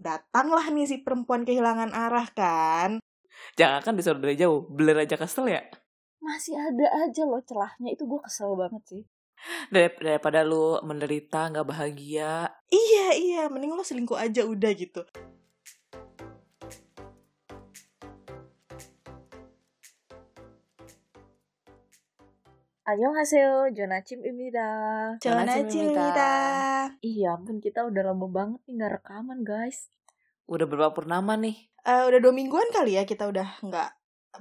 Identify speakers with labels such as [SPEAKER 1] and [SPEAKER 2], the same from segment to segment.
[SPEAKER 1] Datanglah nih si perempuan kehilangan arah kan.
[SPEAKER 2] Jangan kan disuruh dari jauh, blur aja kesel ya.
[SPEAKER 3] Masih ada aja loh celahnya itu gue kesel banget sih.
[SPEAKER 2] Dar- daripada lu menderita nggak bahagia.
[SPEAKER 1] Iya iya, mending lo selingkuh aja udah gitu.
[SPEAKER 3] Annyeonghaseyo, Jonachim입니다.
[SPEAKER 1] Jonachim입니다.
[SPEAKER 3] Iya ampun kita udah lama banget nih nggak rekaman guys.
[SPEAKER 2] Udah berapa purnama nih?
[SPEAKER 1] Eh, udah dua mingguan kali ya kita udah nggak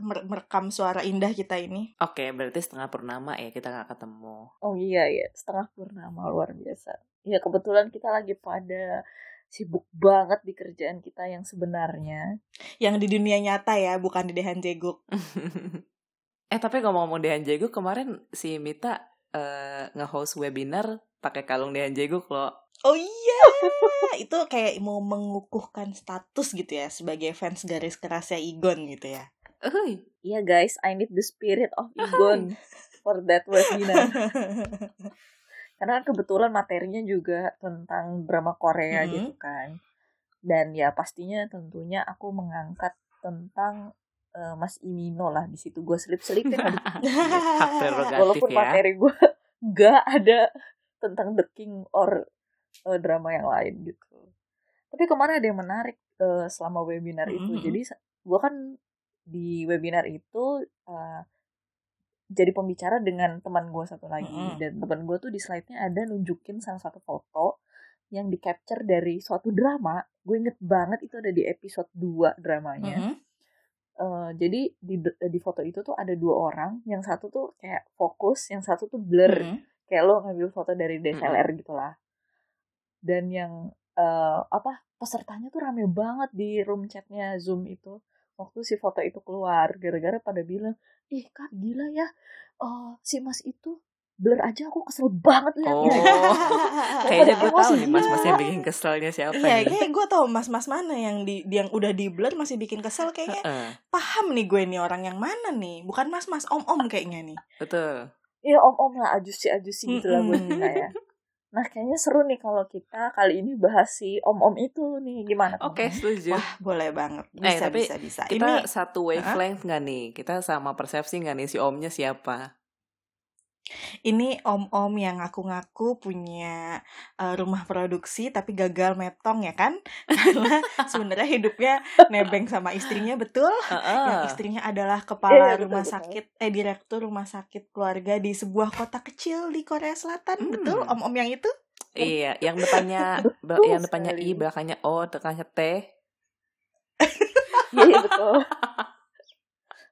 [SPEAKER 1] mer- merekam suara indah kita ini.
[SPEAKER 2] Oke, berarti setengah purnama ya kita nggak ketemu.
[SPEAKER 3] Oh iya ya setengah purnama luar biasa. Ya kebetulan kita lagi pada sibuk banget di kerjaan kita yang sebenarnya.
[SPEAKER 1] Yang di dunia nyata ya, bukan di Dehan Jeguk.
[SPEAKER 2] eh tapi ngomong-ngomong Dehan Jeguk kemarin si Mita eh, nge-host webinar pakai kalung Dehan Jeguk loh.
[SPEAKER 1] Oh iya, itu kayak mau mengukuhkan status gitu ya sebagai fans garis kerasnya Igon gitu ya.
[SPEAKER 2] Uhuy.
[SPEAKER 3] Iya guys, I need the spirit of Igon for that webinar. Karena kebetulan materinya juga tentang drama Korea
[SPEAKER 1] Mhm.
[SPEAKER 3] gitu kan. Dan ya pastinya tentunya aku mengangkat tentang eh, Mas Imino lah di situ gue.
[SPEAKER 2] Hak prerogatif
[SPEAKER 3] walaupun
[SPEAKER 2] ya.
[SPEAKER 3] materi gue gak ada tentang The King or eh, drama yang lain gitu. Tapi kemarin ada yang menarik eh, selama webinar itu.
[SPEAKER 1] Mhm.
[SPEAKER 3] Jadi gue kan di webinar itu eh, jadi pembicara dengan teman gue satu lagi
[SPEAKER 1] Mhm.
[SPEAKER 3] dan teman gue tuh di slide-nya ada nunjukin salah satu foto yang di capture dari suatu drama. Gue inget banget itu ada di episode 2 dramanya.
[SPEAKER 1] Mhm.
[SPEAKER 3] Eh, jadi di di foto itu tuh ada dua orang, yang satu tuh kayak fokus, yang satu tuh blur,
[SPEAKER 1] Mhm.
[SPEAKER 3] kayak lo ngambil foto dari DSLR gitu lah. Dan yang eh, apa pesertanya tuh rame banget di room chatnya Zoom itu. Waktu si foto itu keluar, gara-gara pada bilang, ih kak gila ya, eh, si Mas itu blur aja aku kesel banget
[SPEAKER 2] Oh,
[SPEAKER 3] liatnya.
[SPEAKER 2] kayaknya gue tahu
[SPEAKER 3] Emosi.
[SPEAKER 2] nih mas-mas yang bikin keselnya siapa
[SPEAKER 1] Iya,
[SPEAKER 2] nih.
[SPEAKER 1] kayak gue tau mas-mas mana yang di yang udah di blur masih bikin kesel kayaknya
[SPEAKER 2] Heeh,
[SPEAKER 1] paham nih gue nih orang yang mana nih bukan mas-mas om-om kayaknya nih
[SPEAKER 2] betul.
[SPEAKER 3] Iya om-om lah ajusi-ajusi gitu lah kita ya. Nah kayaknya seru nih kalau kita kali ini bahas si om-om itu nih gimana?
[SPEAKER 2] Oke,
[SPEAKER 3] teman-teman?
[SPEAKER 2] setuju.
[SPEAKER 1] wah boleh banget
[SPEAKER 2] Eh,
[SPEAKER 1] bisa
[SPEAKER 2] tapi
[SPEAKER 1] bisa bisa
[SPEAKER 2] Kita
[SPEAKER 1] ini
[SPEAKER 2] satu wavelength nggak nih? Kita sama persepsi nggak nih si omnya siapa?
[SPEAKER 1] Ini om-om yang ngaku-ngaku punya eh, rumah produksi tapi gagal metong ya kan karena sebenarnya hidupnya nebeng sama istrinya betul yang
[SPEAKER 2] Heeh.
[SPEAKER 1] istrinya adalah
[SPEAKER 3] Iya,
[SPEAKER 1] kepala
[SPEAKER 3] betul,
[SPEAKER 1] rumah
[SPEAKER 3] betul.
[SPEAKER 1] sakit eh direktur rumah sakit keluarga di sebuah kota kecil di Korea Selatan
[SPEAKER 2] Hmm.
[SPEAKER 1] betul om-om yang itu
[SPEAKER 2] Iya, yang depannya be-
[SPEAKER 3] Betul
[SPEAKER 2] yang depannya
[SPEAKER 3] sekali.
[SPEAKER 2] I, belakangnya O, tengahnya T.
[SPEAKER 3] Iya, betul.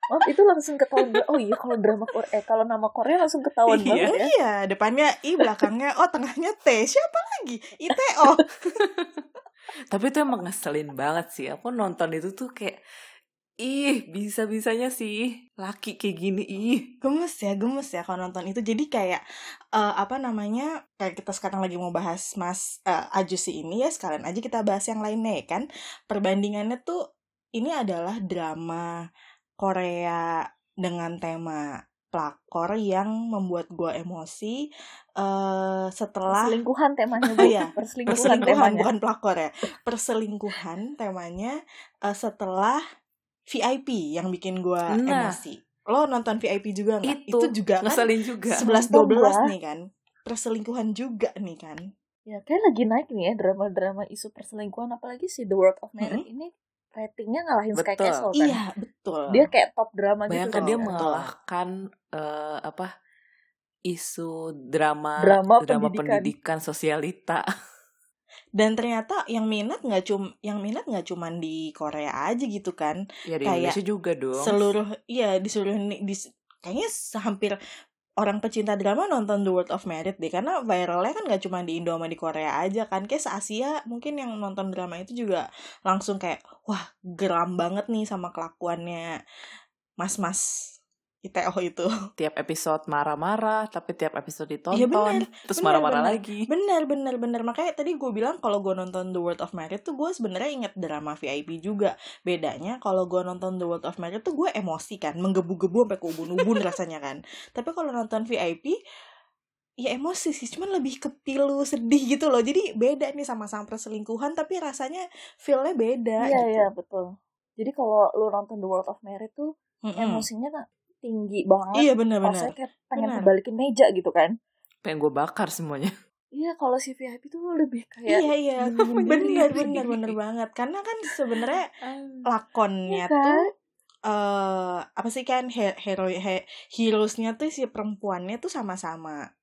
[SPEAKER 3] Maaf itu langsung ketahuan. Oh iya kalau drama Korea, eh kalau nama Korea langsung ketahuan
[SPEAKER 2] Iya.
[SPEAKER 3] banget ya.
[SPEAKER 1] iya depannya I belakangnya O tengahnya T siapa lagi ITO
[SPEAKER 2] Tapi itu emang ngeselin banget sih. Aku nonton itu tuh kayak ih bisa-bisanya sih laki kayak gini ih.
[SPEAKER 1] gemes ya gemes ya kalau nonton itu jadi kayak eh, apa namanya kayak kita sekarang lagi mau bahas Mas eh, Ajusi ini ya sekalian aja kita bahas yang lainnya ya kan perbandingannya tuh ini adalah drama Korea dengan tema pelakor yang membuat gua emosi eh setelah
[SPEAKER 3] Perselingkuhan temanya Bu.
[SPEAKER 1] iya,
[SPEAKER 3] Perselingkuhan,
[SPEAKER 1] perselingkuhan
[SPEAKER 3] temanya.
[SPEAKER 1] bukan pelakor ya perselingkuhan temanya eh, setelah VIP yang bikin gua
[SPEAKER 2] Nah.
[SPEAKER 1] emosi lo nonton VIP juga nggak
[SPEAKER 2] Itu,
[SPEAKER 1] juga kan
[SPEAKER 2] juga.
[SPEAKER 1] sebelas
[SPEAKER 3] Nonton
[SPEAKER 1] dua belas
[SPEAKER 3] gua.
[SPEAKER 1] nih kan perselingkuhan juga nih kan
[SPEAKER 3] Ya kayak lagi naik nih ya drama-drama isu perselingkuhan apalagi si The World of Merit ini ratingnya ngalahin Sky
[SPEAKER 2] Betul.
[SPEAKER 3] Castle kan.
[SPEAKER 1] iya betul
[SPEAKER 3] Dia kayak top drama
[SPEAKER 2] Bayangkan
[SPEAKER 3] gitu.
[SPEAKER 2] dia
[SPEAKER 3] kan.
[SPEAKER 2] mengalahkan eh, apa isu drama
[SPEAKER 3] Drama
[SPEAKER 2] drama
[SPEAKER 3] pendidikan.
[SPEAKER 2] pendidikan sosialita.
[SPEAKER 1] dan ternyata yang minat nggak cum yang minat nggak cuman di Korea aja gitu kan
[SPEAKER 2] Ya di
[SPEAKER 1] Kayak
[SPEAKER 2] Indonesia juga dong.
[SPEAKER 1] seluruh iya di seluruh di kayaknya hampir orang pecinta drama nonton The World of Merit deh karena viralnya kan gak cuma di Indo sama di Korea aja kan. Kayak se Asia mungkin yang nonton drama itu juga langsung kayak wah geram banget nih sama kelakuannya mas-mas ITO itu.
[SPEAKER 2] Tiap episode marah-marah, tapi tiap episode ditonton,
[SPEAKER 1] Iya, bener.
[SPEAKER 2] terus marah-marah lagi.
[SPEAKER 1] bener bener bener. Makanya tadi gue bilang kalau gue nonton The World of Merit tuh gue sebenarnya inget drama VIP juga. Bedanya kalau gue nonton The World of Merit tuh gue emosi kan menggebu-gebu sampai ke ubun-ubun rasanya kan. Tapi kalau nonton VIP ya emosi sih cuman lebih ke pilu sedih gitu loh. Jadi beda nih sama-sama perselingkuhan tapi rasanya feelnya beda
[SPEAKER 3] iya
[SPEAKER 1] gitu.
[SPEAKER 3] iya betul. Jadi kalau lu nonton The World of Merit tuh
[SPEAKER 1] Mm-mm.
[SPEAKER 3] emosinya kan tinggi banget.
[SPEAKER 1] Iya benar-benar
[SPEAKER 3] rasanya kayak pengen
[SPEAKER 1] Benar.
[SPEAKER 3] kebalikin meja gitu kan.
[SPEAKER 2] Pengen gue bakar semuanya.
[SPEAKER 3] Iya kalau si VIP tuh lebih kayak
[SPEAKER 1] iya iya. Bener bener bener banget. Karena kan sebenarnya
[SPEAKER 3] Iya
[SPEAKER 1] lakonnya
[SPEAKER 3] kan?
[SPEAKER 1] tuh eh apa sih kan he- hero he, heroesnya tuh si perempuannya tuh sama-sama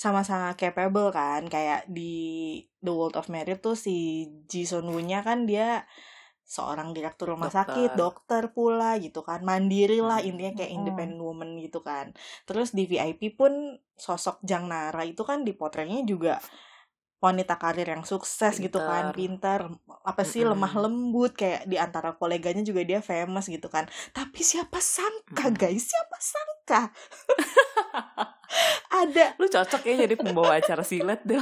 [SPEAKER 1] sama-sama capable kan. Kayak di The World of Merit tuh si Ji Sun Woo-nya kan dia seorang direktur rumah
[SPEAKER 2] Dokter.
[SPEAKER 1] sakit dokter pula gitu kan mandiri lah
[SPEAKER 2] Hmm.
[SPEAKER 1] intinya kayak
[SPEAKER 3] Mm-mm.
[SPEAKER 1] independent woman gitu kan terus di VIP pun sosok Jang Nara itu kan dipotretnya juga wanita karir yang sukses gitu kan pintar apa sih
[SPEAKER 2] Mm-mm.
[SPEAKER 1] lemah lembut kayak di antara koleganya juga dia famous gitu kan tapi siapa sangka
[SPEAKER 2] Mm-mm.
[SPEAKER 1] guys siapa sangka ada
[SPEAKER 2] lu cocok ya jadi pembawa acara silat deh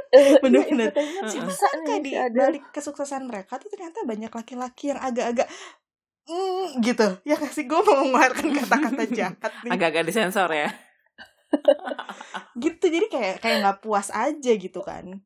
[SPEAKER 2] Heeh.
[SPEAKER 1] siapa sangka di balik kesuksesan mereka tuh ternyata banyak laki-laki yang agak-agak mm, gitu. Ya kasih gue mau mengeluarkan kata-kata jahat nih.
[SPEAKER 2] Agak-agak disensor ya?
[SPEAKER 1] Gitu. Jadi kayak kayak nggak puas aja gitu kan.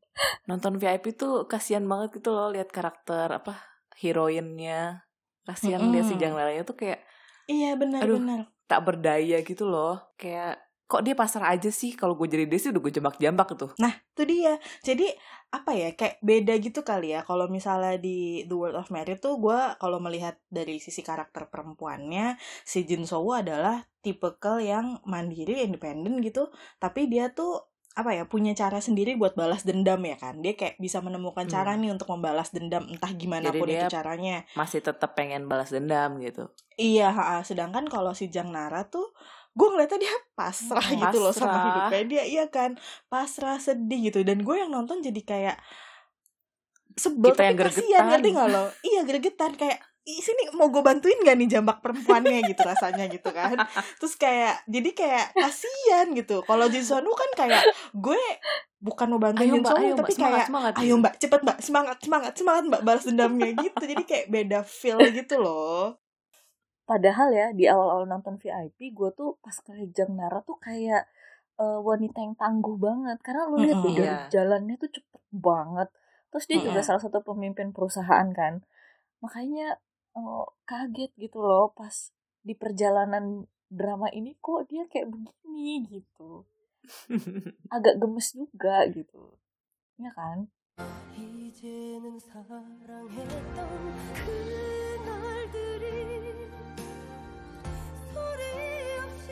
[SPEAKER 2] Nonton VIP tuh kasihan banget gitu loh lihat karakter apa heroinnya kasihan dia si. Jang Lalanya tuh kayak
[SPEAKER 1] iya
[SPEAKER 2] Aduh.
[SPEAKER 1] benar-benar
[SPEAKER 2] tak berdaya gitu loh. Kayak kok dia pasrah aja sih kalau gue jadi dia sih udah gue jambak-jambak gitu.
[SPEAKER 1] Itu dia. Jadi apa ya kayak beda gitu kali ya. Kalau misalnya di The World of Merit tuh gue kalau melihat dari sisi karakter perempuannya si Jin Soo adalah tipikal yang mandiri independen gitu. Tapi dia tuh apa ya punya cara sendiri buat balas dendam ya kan. Dia kayak bisa menemukan cara
[SPEAKER 2] Hmm.
[SPEAKER 1] nih untuk membalas dendam entah gimana
[SPEAKER 2] Jadi
[SPEAKER 1] pun itu caranya.
[SPEAKER 2] masih tetap pengen balas dendam gitu.
[SPEAKER 1] Iya sedangkan kalau si Jang Nara tuh gue ngeliatnya dia pasrah
[SPEAKER 2] Hmm,
[SPEAKER 1] gitu loh sama hidupnya dia iya kan? Pasrah sedih gitu. Dan gue yang nonton jadi kayak sebel.
[SPEAKER 2] Kita yang
[SPEAKER 1] tapi kasihan
[SPEAKER 2] gregetan.
[SPEAKER 1] ngerti gak lo? Iya gregetan. Kayak "Ih, sini mau gue bantuin gak nih jambak perempuannya? gitu rasanya gitu kan. Terus kayak jadi kayak kasihan gitu. Kalau Jin Sonu kan kayak gue bukan mau bantuin
[SPEAKER 2] ayo
[SPEAKER 1] Jin
[SPEAKER 2] mbak
[SPEAKER 1] Sonu
[SPEAKER 2] ayo mbak.
[SPEAKER 1] tapi
[SPEAKER 2] semangat
[SPEAKER 1] kayak
[SPEAKER 2] semangat
[SPEAKER 1] ayo mbak cepet mbak. Semangat semangat semangat mbak balas dendamnya gitu. Jadi kayak beda feel gitu loh
[SPEAKER 3] Padahal ya di awal-awal nonton VIP gue tuh pas ke Jang Nara tuh kayak eh, wanita yang tangguh banget karena lu lihat
[SPEAKER 1] Mm-mm.
[SPEAKER 3] deh dari
[SPEAKER 2] Iya.
[SPEAKER 3] jalannya tuh cepet banget. Terus dia juga
[SPEAKER 1] Mm-mm.
[SPEAKER 3] salah satu pemimpin perusahaan kan. Makanya eh, kaget gitu loh pas di perjalanan drama ini kok dia kayak begini gitu. Agak gemes juga gitu. Ya kan?
[SPEAKER 4] 이제는 사랑했던 그날들이 소리 없이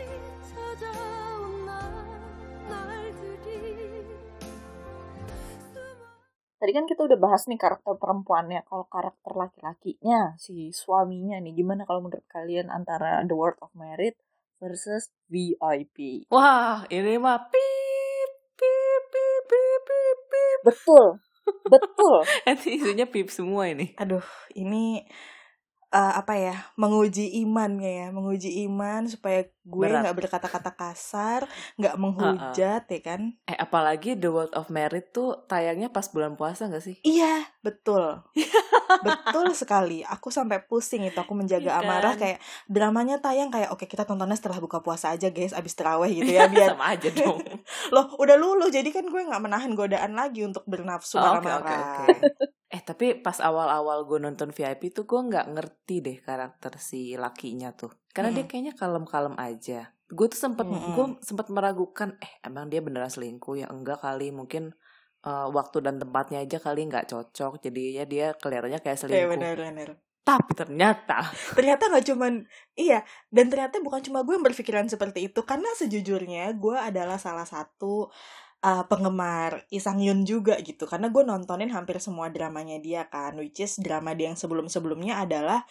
[SPEAKER 4] 찾아온 날- 날들이
[SPEAKER 3] Tadi kan kita udah bahas nih karakter perempuannya. Kalau karakter laki-lakinya, si suaminya nih, gimana kalau menurut kalian antara The World of Merit versus VIP?
[SPEAKER 2] wah ini mah pip pip pip pip pip pip
[SPEAKER 3] Betul, betul.
[SPEAKER 2] nanti isinya pip semua ini
[SPEAKER 1] aduh ini eh, apa ya menguji iman ya? Menguji iman supaya gue nggak berkata-kata kasar nggak menghujat ya kan?
[SPEAKER 2] Eh apalagi The World of Merit tuh tayangnya pas bulan puasa gak sih?
[SPEAKER 1] Iya betul. Betul sekali. Aku sampai pusing itu aku menjaga
[SPEAKER 2] Iya kan?
[SPEAKER 1] amarah kayak dramanya tayang kayak oke kita tontonnya setelah buka puasa aja guys abis teraweh gitu ya biar
[SPEAKER 2] sama aja dong.
[SPEAKER 1] Loh udah luluh jadi kan gue nggak menahan godaan lagi untuk bernafsu
[SPEAKER 2] Oh,
[SPEAKER 1] marah-marah
[SPEAKER 2] oke, oke. Eh tapi pas awal-awal gue nonton VIP tuh gue nggak ngerti deh karakter si lakinya tuh. Karena dia kayaknya kalem-kalem aja. Gue tuh sempet
[SPEAKER 1] Mm-mm.
[SPEAKER 2] gue sempet meragukan eh emang dia beneran selingkuh ya enggak kali mungkin eh, waktu dan tempatnya aja kali nggak cocok jadinya dia kelihatannya kayak
[SPEAKER 1] Iya
[SPEAKER 2] selingkuh.
[SPEAKER 1] benar-benar
[SPEAKER 2] Tapi ternyata
[SPEAKER 1] ternyata nggak cuman iya dan ternyata bukan cuma gue yang berpikiran seperti itu karena sejujurnya gue adalah salah satu uh, penggemar Isang Yun juga gitu karena gue nontonin hampir semua dramanya dia kan which is drama dia yang sebelum sebelumnya adalah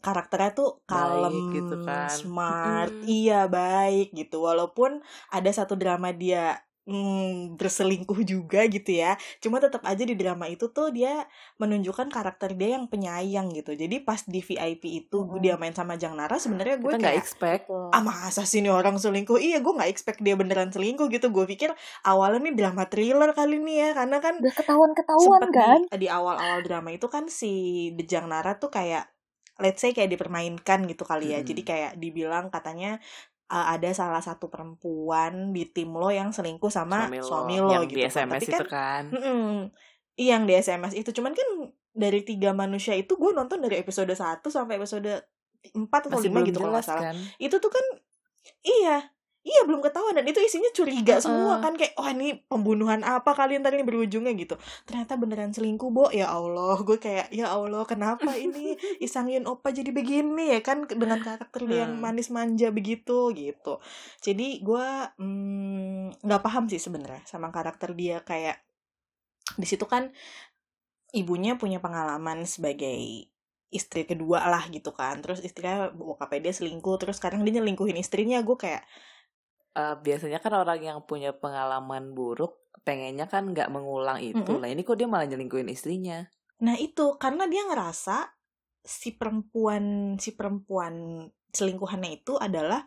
[SPEAKER 1] karakternya tuh kalem
[SPEAKER 2] Baik gitu kan.
[SPEAKER 1] smart
[SPEAKER 2] Mm-mm.
[SPEAKER 1] iya baik gitu walaupun ada satu drama dia hmm, berselingkuh juga gitu ya cuma tetap aja di drama itu tuh dia menunjukkan karakter dia yang penyayang gitu jadi pas di VIP itu
[SPEAKER 3] Mm-mm.
[SPEAKER 1] dia main sama Jang Nara sebenarnya gue
[SPEAKER 2] nggak expect.
[SPEAKER 1] Ah masa sih ini orang selingkuh iya gue nggak expect dia beneran selingkuh gitu gue pikir awalnya nih drama thriller kali nih ya karena kan
[SPEAKER 3] Udah ketahuan-ketahuan kan?
[SPEAKER 1] di, di awal-awal drama itu kan si Dejang Nara tuh kayak let's say kayak dipermainkan gitu kali ya
[SPEAKER 2] Mm-mm.
[SPEAKER 1] jadi kayak dibilang katanya uh, ada salah satu perempuan di tim lo yang selingkuh sama suami lo,
[SPEAKER 2] yang
[SPEAKER 1] gitu
[SPEAKER 2] di
[SPEAKER 1] kan.
[SPEAKER 2] SMS
[SPEAKER 1] Tapi
[SPEAKER 2] itu
[SPEAKER 1] kan
[SPEAKER 2] kan.
[SPEAKER 1] Mm-mm. Iya, yang di SMS itu cuman kan dari tiga manusia itu gue nonton dari episode 1 sampai episode 4 atau
[SPEAKER 2] Masih
[SPEAKER 1] 5
[SPEAKER 2] belum
[SPEAKER 1] gitu kalau salah.
[SPEAKER 2] kan.
[SPEAKER 1] Itu tuh kan iya, iya belum ketahuan dan itu isinya curiga
[SPEAKER 2] Heeh.
[SPEAKER 1] semua kan kayak oh ini pembunuhan apa kalian tadi ini berujungnya gitu. Ternyata beneran selingkuh, Bo. Ya Allah, gue kayak ya Allah, kenapa ini Isangin Opa jadi begini ya kan dengan karakter dia yang
[SPEAKER 2] Hmm.
[SPEAKER 1] manis manja begitu gitu. Jadi gue mm, nggak paham sih sebenarnya sama karakter dia kayak di situ kan ibunya punya pengalaman sebagai istri kedua lah gitu kan terus istrinya bokapnya dia selingkuh terus sekarang dia nyelingkuhin istrinya gue kayak
[SPEAKER 2] Eh, biasanya kan orang yang punya pengalaman buruk pengennya kan nggak mengulang itu.
[SPEAKER 1] Mm-mm.
[SPEAKER 2] Lah ini kok dia malah nyelingkuhin istrinya.
[SPEAKER 1] nah itu karena dia ngerasa si perempuan si perempuan selingkuhannya itu adalah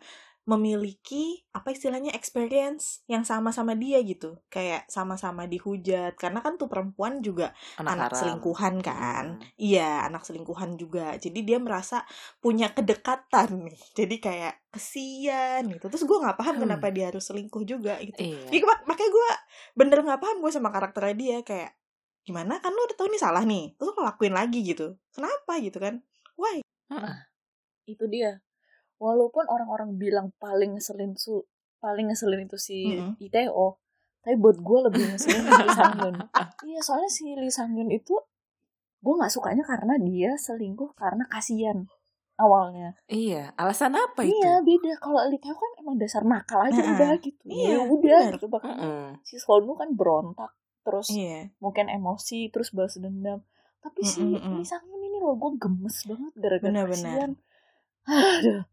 [SPEAKER 1] memiliki apa istilahnya experience yang sama sama dia gitu. Kayak sama-sama dihujat. Karena kan tuh perempuan juga
[SPEAKER 2] Anak,
[SPEAKER 1] anak
[SPEAKER 2] haram.
[SPEAKER 1] selingkuhan kan.
[SPEAKER 2] Hmm.
[SPEAKER 1] iya anak selingkuhan juga. Jadi dia merasa punya kedekatan nih. Jadi kayak kesian gitu. Terus gue nggak paham
[SPEAKER 2] Hmm.
[SPEAKER 1] kenapa dia harus selingkuh juga gitu.
[SPEAKER 2] Iya.
[SPEAKER 1] Iya, mak- makanya gue bener nggak paham gue sama karakternya dia. Kayak gimana? Kan lu udah tahu ini salah nih. Terus lu lakuin lagi gitu. Kenapa? Gitu kan. Why?
[SPEAKER 2] Heeh.
[SPEAKER 3] itu dia walaupun orang-orang bilang paling ngeselin su paling ngeselin itu si
[SPEAKER 1] Mm-mm.
[SPEAKER 3] ITO tapi buat gue lebih ngeselin si Lee Sang Yun iya soalnya si Lee Sang Yun itu gue nggak sukanya karena dia selingkuh karena kasihan awalnya.
[SPEAKER 2] Iya, alasan apa itu?
[SPEAKER 3] iya beda. Kalau Lee Tae kan emang dasar nakal aja udah gitu.
[SPEAKER 1] Iya,
[SPEAKER 3] ya udah gitu bahkan si Solnu kan berontak terus
[SPEAKER 1] iya.
[SPEAKER 3] mungkin emosi terus balas dendam. Tapi si
[SPEAKER 1] Mm, mm, mm.
[SPEAKER 3] Lee Sang Yun ini loh gue gemes banget gara-gara kasihan. Aduh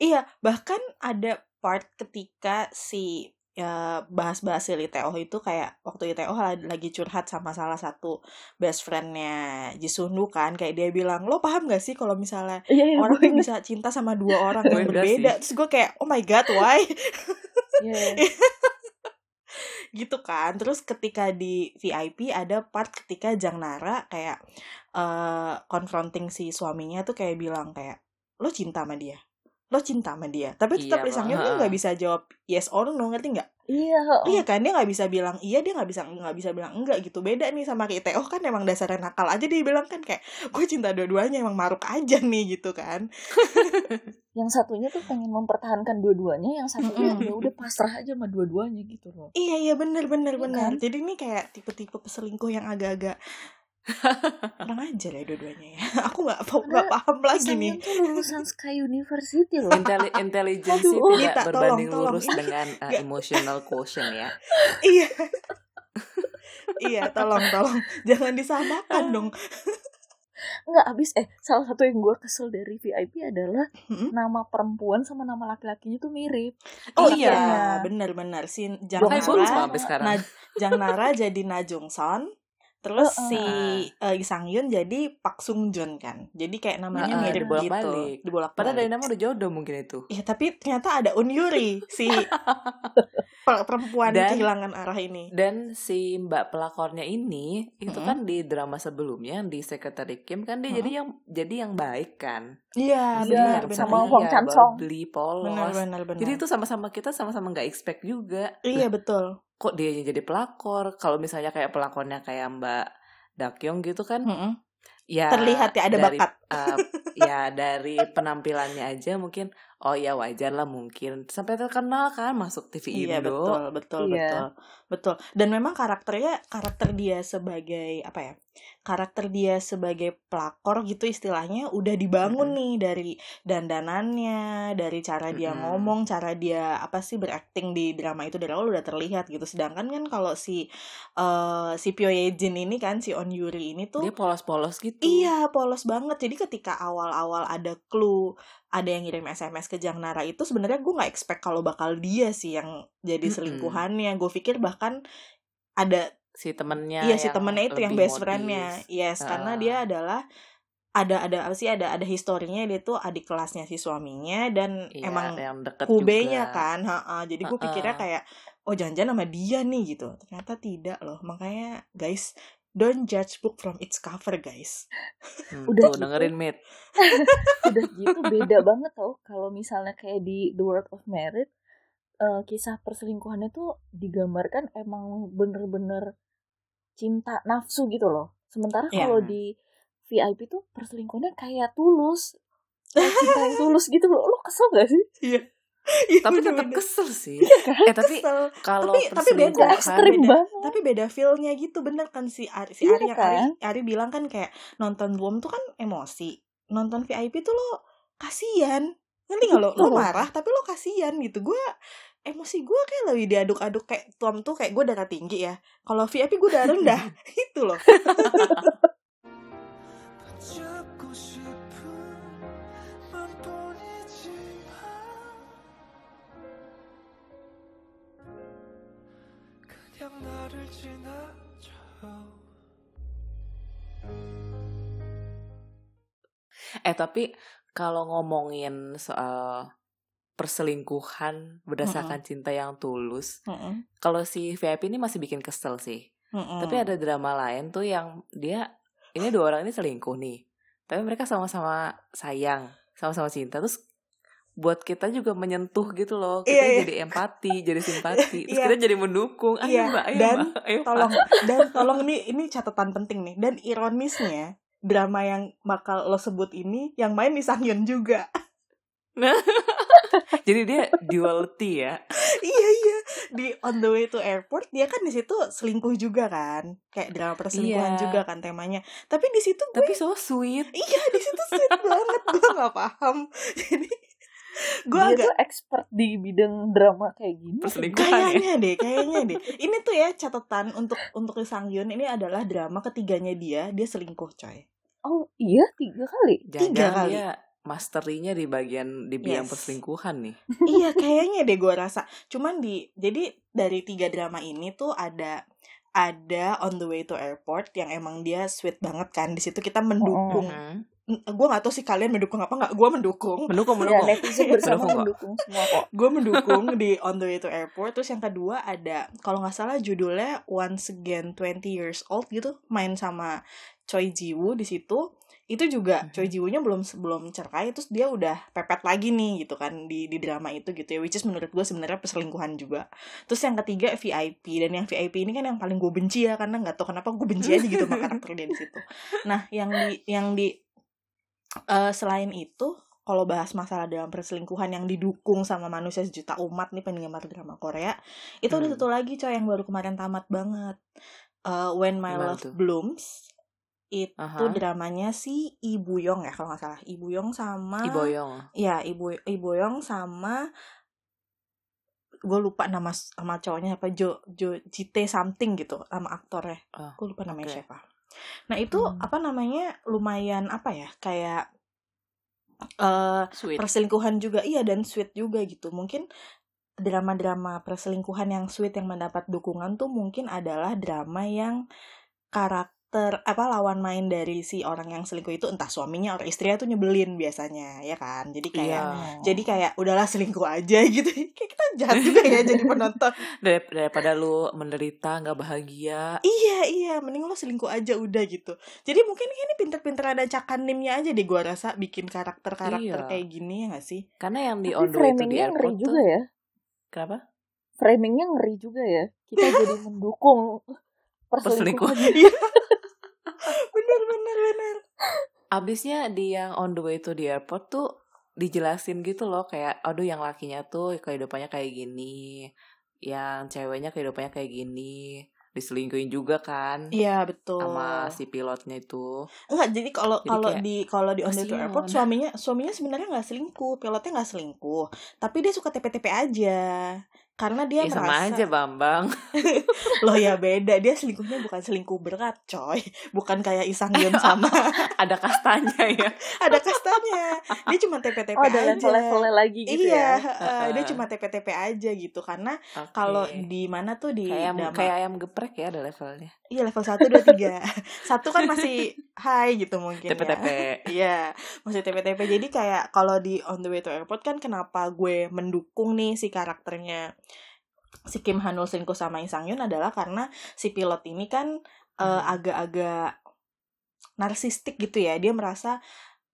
[SPEAKER 1] Iya, bahkan ada part ketika si ya, bahas-bahas si Liteo itu kayak waktu Liteo lagi curhat sama salah satu best friendnya Jisunu kan kayak dia bilang lo paham gak sih kalau misalnya
[SPEAKER 3] iya iya
[SPEAKER 1] orang tuh bisa cinta sama dua orang yang berbeda
[SPEAKER 2] sih.
[SPEAKER 1] terus gue kayak oh my god why?
[SPEAKER 3] Iya.
[SPEAKER 1] gitu kan. Terus ketika di VIP ada part ketika Jang Nara kayak eh confronting si suaminya tuh kayak bilang kayak lo cinta sama dia lo cinta sama dia. Tapi tetap
[SPEAKER 2] Iya,
[SPEAKER 1] Sang nggak bisa jawab yes or no ngerti nggak?
[SPEAKER 3] Iya
[SPEAKER 1] iya kan dia nggak bisa bilang iya dia nggak bisa nggak bisa bilang enggak gitu. Beda nih sama kayak Teo kan emang dasarnya nakal aja dia bilang kan kayak gue cinta dua-duanya emang maruk aja nih gitu kan.
[SPEAKER 3] Yang satunya tuh pengen mempertahankan dua-duanya yang satunya ya udah pasrah aja sama dua-duanya gitu loh.
[SPEAKER 1] Iya iya bener bener
[SPEAKER 3] Iya
[SPEAKER 1] bener.
[SPEAKER 3] kan?
[SPEAKER 1] jadi ini kayak tipe-tipe peselingkuh yang agak-agak kurang aja lah dua-duanya ya aku nggak nggak paham lagi nih
[SPEAKER 3] tuh lulusan Sky University loh
[SPEAKER 2] Intelli- intelligence
[SPEAKER 3] Aduh.
[SPEAKER 2] tidak
[SPEAKER 1] Nita,
[SPEAKER 2] berbanding
[SPEAKER 1] tolong, tolong.
[SPEAKER 2] lurus dengan uh, emotional quotient ya.
[SPEAKER 1] iya iya tolong tolong jangan disamakan dong
[SPEAKER 3] Enggak abis eh salah satu yang gue kesel dari VIP adalah
[SPEAKER 1] Mm-mm.
[SPEAKER 3] nama perempuan sama nama laki-lakinya tuh mirip
[SPEAKER 1] oh iya bener-bener si Jang
[SPEAKER 3] Jong
[SPEAKER 2] Makanya gue lupa
[SPEAKER 1] Nara
[SPEAKER 2] sampai sekarang.
[SPEAKER 1] Nah, Jang Nara jadi Na Terus
[SPEAKER 3] Heeh.
[SPEAKER 1] si eh, Lee Sang Yun jadi Pak Sung Jun kan jadi kayak namanya
[SPEAKER 2] Heeh,
[SPEAKER 1] mirip gitu
[SPEAKER 2] dibolak-balik.
[SPEAKER 1] dibolak
[SPEAKER 2] Padahal dari nama udah jodoh mungkin itu.
[SPEAKER 1] Ya tapi ternyata ada Unyuri si per- perempuan
[SPEAKER 2] Dan-
[SPEAKER 1] kehilangan arah ini.
[SPEAKER 2] Dan si mbak pelakornya ini itu
[SPEAKER 1] Mm-mm.
[SPEAKER 2] kan di drama sebelumnya di Secretary Kim kan dia
[SPEAKER 1] Mm-mm.
[SPEAKER 2] jadi yang jadi yang baik kan.
[SPEAKER 1] Iya,
[SPEAKER 3] Iya,
[SPEAKER 1] benar
[SPEAKER 3] sama Hong Chan Song.
[SPEAKER 2] polos.
[SPEAKER 1] Benar benar benar.
[SPEAKER 2] Jadi itu sama-sama kita sama-sama nggak expect juga.
[SPEAKER 1] iya betul.
[SPEAKER 2] Kok dia jadi pelakor? Kalau misalnya kayak pelakornya kayak Mbak Dakyong gitu kan,
[SPEAKER 1] Mm-mm.
[SPEAKER 2] ya
[SPEAKER 1] Terlihat ya ada
[SPEAKER 2] dari,
[SPEAKER 1] bakat.
[SPEAKER 2] uh, ya dari penampilannya aja mungkin oh ya wajar lah mungkin sampai terkenal kan masuk TV
[SPEAKER 1] Iya
[SPEAKER 2] Indo.
[SPEAKER 1] betul betul
[SPEAKER 3] Iya.
[SPEAKER 1] betul betul. Dan memang karakternya karakter dia sebagai apa ya? Karakter dia sebagai pelakor gitu istilahnya udah dibangun nih dari dandanannya, dari cara dia
[SPEAKER 2] Mm-mm.
[SPEAKER 1] ngomong, cara dia apa sih berakting di drama itu dari awal udah terlihat gitu. Sedangkan kan kalau si eh si Pyo Ye Jin ini kan si On Yuri ini tuh
[SPEAKER 2] Dia polos-polos gitu.
[SPEAKER 1] Iya, polos banget. Jadi ketika awal-awal ada clue, ada yang ngirim SMS ke Jang Nara itu sebenarnya gue nggak expect kalau bakal dia sih yang jadi selingkuhannya. Gue pikir bahkan ada
[SPEAKER 2] Si temennya
[SPEAKER 1] iya si temennya itu yang best friendnya. Yes, karena
[SPEAKER 2] Heeh.
[SPEAKER 1] dia adalah ada ada apa sih ada ada historinya dia tuh adik kelasnya si suaminya dan
[SPEAKER 2] Iya,
[SPEAKER 1] emang kubenya
[SPEAKER 2] juga.
[SPEAKER 1] kan. Ha-ha. Jadi gue pikirnya kayak oh jangan-jangan sama dia nih gitu. Ternyata tidak loh. Makanya guys don't judge book from its cover guys
[SPEAKER 2] Hmm,
[SPEAKER 3] Udah
[SPEAKER 2] tuh
[SPEAKER 3] gitu.
[SPEAKER 2] dengerin Mit.
[SPEAKER 3] udah gitu beda banget tau kalau misalnya kayak di The World of Merit eh, kisah perselingkuhannya tuh digambarkan emang bener-bener cinta nafsu gitu loh sementara
[SPEAKER 1] Iya.
[SPEAKER 3] kalau di VIP tuh perselingkuhannya kayak tulus kayak cinta yang tulus gitu loh lo kesel gak sih
[SPEAKER 1] iya
[SPEAKER 2] Tapi tetap kesel sih.
[SPEAKER 3] kan?
[SPEAKER 2] Eh tapi
[SPEAKER 1] Kesel.
[SPEAKER 2] kalau
[SPEAKER 1] Tapi- tapi beda.
[SPEAKER 3] Ekstrim
[SPEAKER 1] beda.
[SPEAKER 3] banget
[SPEAKER 1] tapi beda feelnya gitu bener kan si Ari, si
[SPEAKER 3] Iya
[SPEAKER 1] Ari yang
[SPEAKER 3] kan?
[SPEAKER 1] Ari, Ari bilang kan kayak nonton Boom tuh kan emosi nonton VIP tuh lo kasihan nanti nggak lo lo marah tapi lo kasihan gitu gue emosi gue kayak lebih diaduk-aduk kayak tuam tuh kayak gue darah tinggi ya. Kalau VIP gue darah rendah. Itu loh.
[SPEAKER 2] Eh tapi kalau ngomongin soal perselingkuhan berdasarkan cinta yang tulus,
[SPEAKER 1] Mm-mm.
[SPEAKER 2] kalau si VIP ini masih bikin kesel sih.
[SPEAKER 1] Mm-mm.
[SPEAKER 2] Tapi ada drama lain tuh yang dia ini dua orang ini selingkuh nih. Tapi mereka sama-sama sayang, sama-sama cinta. Terus buat kita juga menyentuh gitu loh. Kita
[SPEAKER 1] Iya, iya.
[SPEAKER 2] jadi empati, jadi simpati. Terus
[SPEAKER 1] Iya.
[SPEAKER 2] kita jadi mendukung. Ayo
[SPEAKER 1] Iya,
[SPEAKER 2] mbak, ayo
[SPEAKER 1] dan
[SPEAKER 2] mbak, ayo
[SPEAKER 1] tolong
[SPEAKER 2] Pak.
[SPEAKER 1] dan tolong ini ini catatan penting nih dan ironisnya drama yang bakal lo sebut ini yang main di Sangyun juga
[SPEAKER 2] Jadi dia duality ya.
[SPEAKER 1] iya iya. Di on the way to airport dia kan di situ selingkuh juga kan. Kayak drama perselingkuhan
[SPEAKER 2] Iya.
[SPEAKER 1] juga kan temanya. Tapi di situ gue
[SPEAKER 2] Tapi so sweet.
[SPEAKER 1] iya di situ sweet banget. Gue nggak paham. Jadi gue
[SPEAKER 3] dia
[SPEAKER 1] agak
[SPEAKER 3] tuh expert di bidang drama kayak gini.
[SPEAKER 2] Perselingkuhan ya.
[SPEAKER 1] kayaknya deh kayaknya deh. Ini tuh ya catatan untuk untuk Sangyun ini adalah drama ketiganya dia. Dia selingkuh coy.
[SPEAKER 3] Oh iya? Tiga kali?
[SPEAKER 1] Tiga
[SPEAKER 2] Jangan
[SPEAKER 1] kali.
[SPEAKER 2] dia masterinya di bagian di bidang
[SPEAKER 1] Yes.
[SPEAKER 2] perselingkuhan nih.
[SPEAKER 1] iya kayaknya deh gue rasa. Cuman di jadi dari tiga drama ini tuh ada ada on the way to airport yang emang dia sweet banget kan. Di situ kita mendukung.
[SPEAKER 2] Mhm.
[SPEAKER 1] gue gak tahu sih kalian mendukung apa nggak. Gue mendukung.
[SPEAKER 2] Mendukung,
[SPEAKER 3] ya
[SPEAKER 2] mendukung.
[SPEAKER 3] netizen bersama
[SPEAKER 2] Mendukung
[SPEAKER 3] mendukung semua kok.
[SPEAKER 1] Gue mendukung di on the way to airport. Terus yang kedua ada kalau nggak salah judulnya once again 20 years old gitu. Main sama Choi Jiwoo di situ itu juga
[SPEAKER 2] Mhm.
[SPEAKER 1] Choi Jiwoo-nya belum belum cerai terus dia udah pepet lagi nih gitu kan di di drama itu gitu ya which is menurut gue sebenarnya perselingkuhan juga terus yang ketiga VIP dan yang VIP ini kan yang paling gue benci ya karena nggak tahu kenapa gue benci aja gitu sama karakter dia di situ nah yang di yang di eh, selain itu kalau bahas masalah dalam perselingkuhan yang didukung sama manusia sejuta umat nih penggemar drama Korea itu ada
[SPEAKER 2] Hmm.
[SPEAKER 1] satu lagi coy yang baru kemarin tamat banget Eh, When My
[SPEAKER 2] Gimana
[SPEAKER 1] Love
[SPEAKER 2] tuh?
[SPEAKER 1] Blooms itu
[SPEAKER 2] Aha.
[SPEAKER 1] dramanya si Ibu Yong ya kalau nggak salah Ibu Yong sama
[SPEAKER 2] Iboyong.
[SPEAKER 1] ya Ibu Ibu Yong sama gue lupa nama sama cowoknya apa Jo Jo Jite something gitu nama aktornya
[SPEAKER 2] Oh,
[SPEAKER 1] gue lupa namanya
[SPEAKER 2] oke.
[SPEAKER 1] siapa nah itu
[SPEAKER 3] Hmm.
[SPEAKER 1] apa namanya lumayan apa ya kayak
[SPEAKER 2] Sweet.
[SPEAKER 1] perselingkuhan juga iya dan sweet juga gitu mungkin drama-drama perselingkuhan yang sweet yang mendapat dukungan tuh mungkin adalah drama yang karakter apa lawan main dari si orang yang selingkuh itu entah suaminya atau istrinya tuh nyebelin biasanya ya kan jadi kayak
[SPEAKER 2] Iya.
[SPEAKER 1] jadi kayak udahlah selingkuh aja gitu kayak kita jahat juga ya jadi penonton
[SPEAKER 2] Dar- daripada lu menderita nggak bahagia.
[SPEAKER 1] iya iya mending lo selingkuh aja udah gitu jadi mungkin ini pinter-pinter ada cakanimnya aja deh gua rasa bikin karakter-karakter
[SPEAKER 2] Iya.
[SPEAKER 1] kayak gini ya gak sih
[SPEAKER 2] Karena yang di
[SPEAKER 3] tapi
[SPEAKER 2] on the way to the airport
[SPEAKER 3] juga
[SPEAKER 2] tuh.
[SPEAKER 3] ya
[SPEAKER 2] Kenapa?
[SPEAKER 3] framingnya ngeri juga ya kita jadi mendukung perselingkuhan
[SPEAKER 1] Iya. bener bener bener
[SPEAKER 2] Abisnya di yang on the way to the airport tuh dijelasin gitu loh kayak aduh yang lakinya tuh kehidupannya kayak gini yang ceweknya kehidupannya kayak gini diselingkuhin juga kan
[SPEAKER 1] iya betul
[SPEAKER 2] sama si pilotnya itu
[SPEAKER 1] Enggak, jadi kalau kalau di kalau di on the way to
[SPEAKER 2] kasihan.
[SPEAKER 1] airport suaminya suaminya sebenarnya nggak selingkuh, pilotnya nggak selingkuh, tapi dia suka TP-TP aja. Karena dia
[SPEAKER 2] ya sama aja Bambang
[SPEAKER 1] loh ya beda, dia selingkuhnya bukan selingkuh berat, coy. Bukan kayak Isang Yeon sama
[SPEAKER 2] ada kastanya ya
[SPEAKER 1] ada kastanya. Dia cuma TP-TP
[SPEAKER 3] oh ada
[SPEAKER 1] aja.
[SPEAKER 3] level-levelnya lagi gitu
[SPEAKER 1] iya,
[SPEAKER 3] ya
[SPEAKER 1] eh, dia cuma TP-TP aja gitu karena
[SPEAKER 2] Oke.
[SPEAKER 1] kalau di mana tuh di
[SPEAKER 2] kayak ayam,
[SPEAKER 1] drama-
[SPEAKER 2] kayak ayam geprek ya ada levelnya
[SPEAKER 1] iya level 1 2 3. Satu kan masih high gitu mungkin
[SPEAKER 2] TP-TP
[SPEAKER 1] ya. Iya, masih TP-TP. Jadi kayak kalau di On the Way to Airport kan kenapa gue mendukung nih si karakternya si Kim Hanul selingkuh sama Lee Sang Yoon adalah karena si pilot ini kan eh,
[SPEAKER 2] Mhm.
[SPEAKER 1] agak-agak narsistik gitu ya dia merasa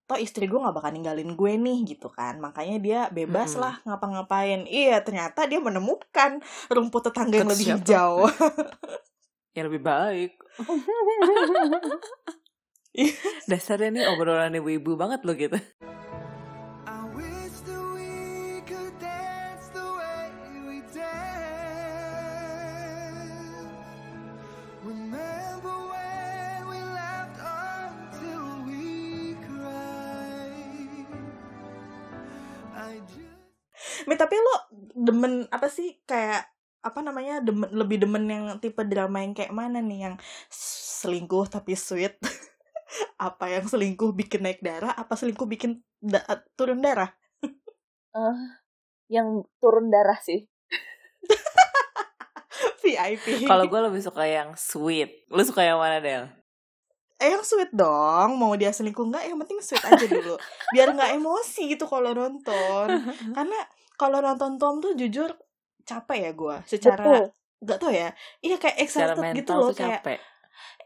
[SPEAKER 1] toh istri gue nggak bakal ninggalin gue nih gitu kan makanya dia bebas
[SPEAKER 2] Mm-mm.
[SPEAKER 1] lah ngapa-ngapain iya ternyata dia menemukan rumput tetangga yang lebih
[SPEAKER 2] siapa?
[SPEAKER 1] hijau
[SPEAKER 2] Yang lebih baik. Dasarnya nih obrolan ibu-ibu banget loh gitu.
[SPEAKER 1] Mi, tapi lo demen apa sih? Kayak apa namanya demen, lebih demen yang tipe drama yang kayak mana nih? Yang selingkuh tapi sweet? Apa yang selingkuh bikin naik darah? Apa selingkuh bikin da- turun darah?
[SPEAKER 3] Eh, yang turun darah sih.
[SPEAKER 1] VIP
[SPEAKER 2] Kalau gue lebih suka yang sweet. Lu suka yang mana Del?
[SPEAKER 1] eh yang sweet dong. Mau dia selingkuh nggak? Yang penting sweet aja dulu. Biar nggak emosi gitu kalau nonton. Karena kalau nonton Tom tuh jujur capek ya gue secara nggak tau ya iya kayak excited gitu loh kayak
[SPEAKER 2] capek.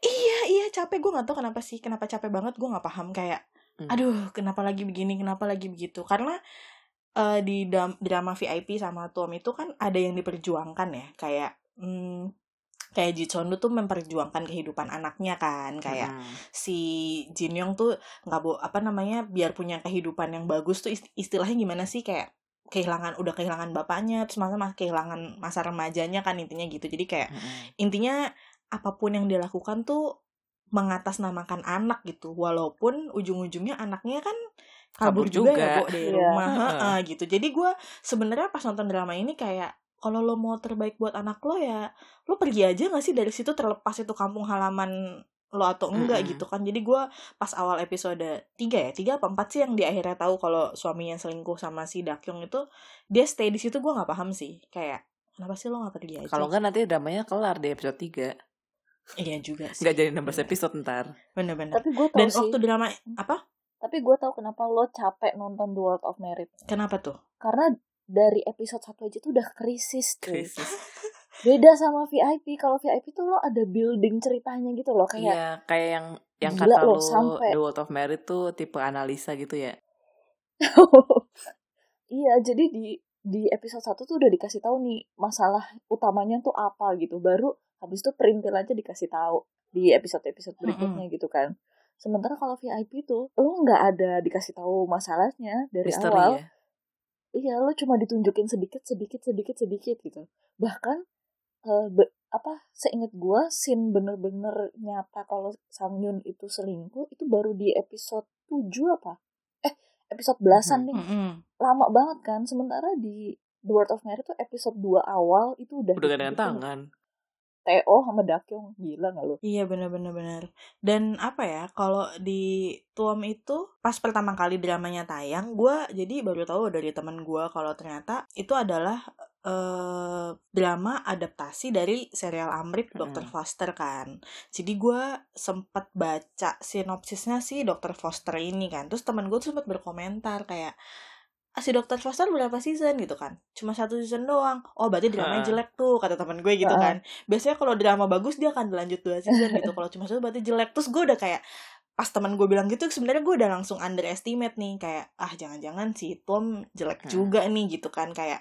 [SPEAKER 1] iya iya capek gue nggak tau kenapa sih kenapa capek banget gue nggak paham kayak
[SPEAKER 2] Hmm.
[SPEAKER 1] aduh kenapa lagi begini kenapa lagi begitu karena eh, di drama VIP sama Tom itu kan ada yang diperjuangkan ya kayak hmm, kayak Ji Chon tuh memperjuangkan kehidupan anaknya kan kayak
[SPEAKER 2] Mm-mm.
[SPEAKER 1] si Jin Yong tuh nggak bo apa namanya biar punya kehidupan yang bagus tuh ist- istilahnya gimana sih kayak kehilangan udah kehilangan bapaknya terus masa mas kehilangan masa remajanya kan intinya gitu jadi kayak
[SPEAKER 2] Mm-mm.
[SPEAKER 1] intinya apa pun yang dilakukan tuh mengatasnamakan anak gitu walaupun ujung-ujungnya anaknya kan kabur,
[SPEAKER 2] Kabur
[SPEAKER 1] juga, ya
[SPEAKER 2] juga.
[SPEAKER 1] Bo, dari
[SPEAKER 3] Iya.
[SPEAKER 1] rumah
[SPEAKER 2] heeh,
[SPEAKER 1] gitu jadi gue sebenarnya pas nonton drama ini kayak kalau lo mau terbaik buat anak lo ya lo pergi aja gak sih dari situ terlepas itu kampung halaman lo atau enggak
[SPEAKER 2] Mm-mm.
[SPEAKER 1] gitu kan jadi gue pas awal episode 3 ya tiga apa empat sih yang di akhirnya tahu kalau suaminya selingkuh sama si Dakyung itu dia stay di situ gue nggak paham sih kayak kenapa sih lo nggak pergi aja
[SPEAKER 2] Kalau enggak nanti dramanya kelar di episode 3.
[SPEAKER 1] iya juga sih
[SPEAKER 2] Enggak jadi 16 episode ntar.
[SPEAKER 1] bener-bener
[SPEAKER 3] Tapi gue tahu
[SPEAKER 1] dan
[SPEAKER 3] sih.
[SPEAKER 1] waktu drama apa
[SPEAKER 3] Tapi gue tahu kenapa lo capek nonton The World of Merit.
[SPEAKER 1] kenapa tuh
[SPEAKER 3] Karena dari episode 1 aja tuh udah krisis tuh.
[SPEAKER 2] Krisis.
[SPEAKER 3] Beda sama VIP. Kalau VIP tuh lo ada building ceritanya gitu loh. Kayak
[SPEAKER 2] Iya, kayak yang yang
[SPEAKER 3] Gila
[SPEAKER 2] kata lu
[SPEAKER 3] sampai-
[SPEAKER 2] The World of Merit tuh tipe analisa gitu ya.
[SPEAKER 3] iya, jadi di di episode 1 tuh udah dikasih tahu nih masalah utamanya tuh apa gitu. Baru habis itu perintilannya dikasih tahu di episode-episode berikutnya gitu kan. Sementara kalau VIP tuh lo nggak ada dikasih tahu masalahnya dari
[SPEAKER 2] Misteri
[SPEAKER 3] awal.
[SPEAKER 2] ya.
[SPEAKER 3] Iya, lo cuma ditunjukin sedikit, sedikit, sedikit, sedikit gitu. Bahkan eh, be- apa? Seingat gua, scene bener-bener nyata kalau Sang Yun itu selingkuh itu baru di episode 7 apa? Eh, episode belasan nih.
[SPEAKER 1] Mm-mm.
[SPEAKER 3] Lama banget kan. Sementara di The World of Merit tuh episode 2 awal itu udah
[SPEAKER 2] Udah gandengan
[SPEAKER 3] ditunjukin
[SPEAKER 2] tangan.
[SPEAKER 3] Teo sama Dakyong. Gila gak lo?
[SPEAKER 1] Iya bener-bener bener. Dan apa ya kalau di Tuom itu pas pertama kali dramanya tayang, gue jadi baru tahu dari teman gue kalau ternyata itu adalah eh drama adaptasi dari serial Amrit Dr. Foster kan. Jadi gue sempet baca sinopsisnya si Dr. Foster ini kan. Terus teman gue sempet berkomentar kayak ah, si Dr. Foster berapa season gitu kan cuma satu season doang oh berarti dramanya jelek tuh kata teman gue gitu kan biasanya kalau drama bagus dia akan berlanjut dua season gitu kalau cuma satu berarti jelek terus gue udah kayak pas teman gue bilang gitu sebenarnya gue udah langsung underestimate nih kayak ah jangan-jangan si Tom jelek juga nih gitu kan kayak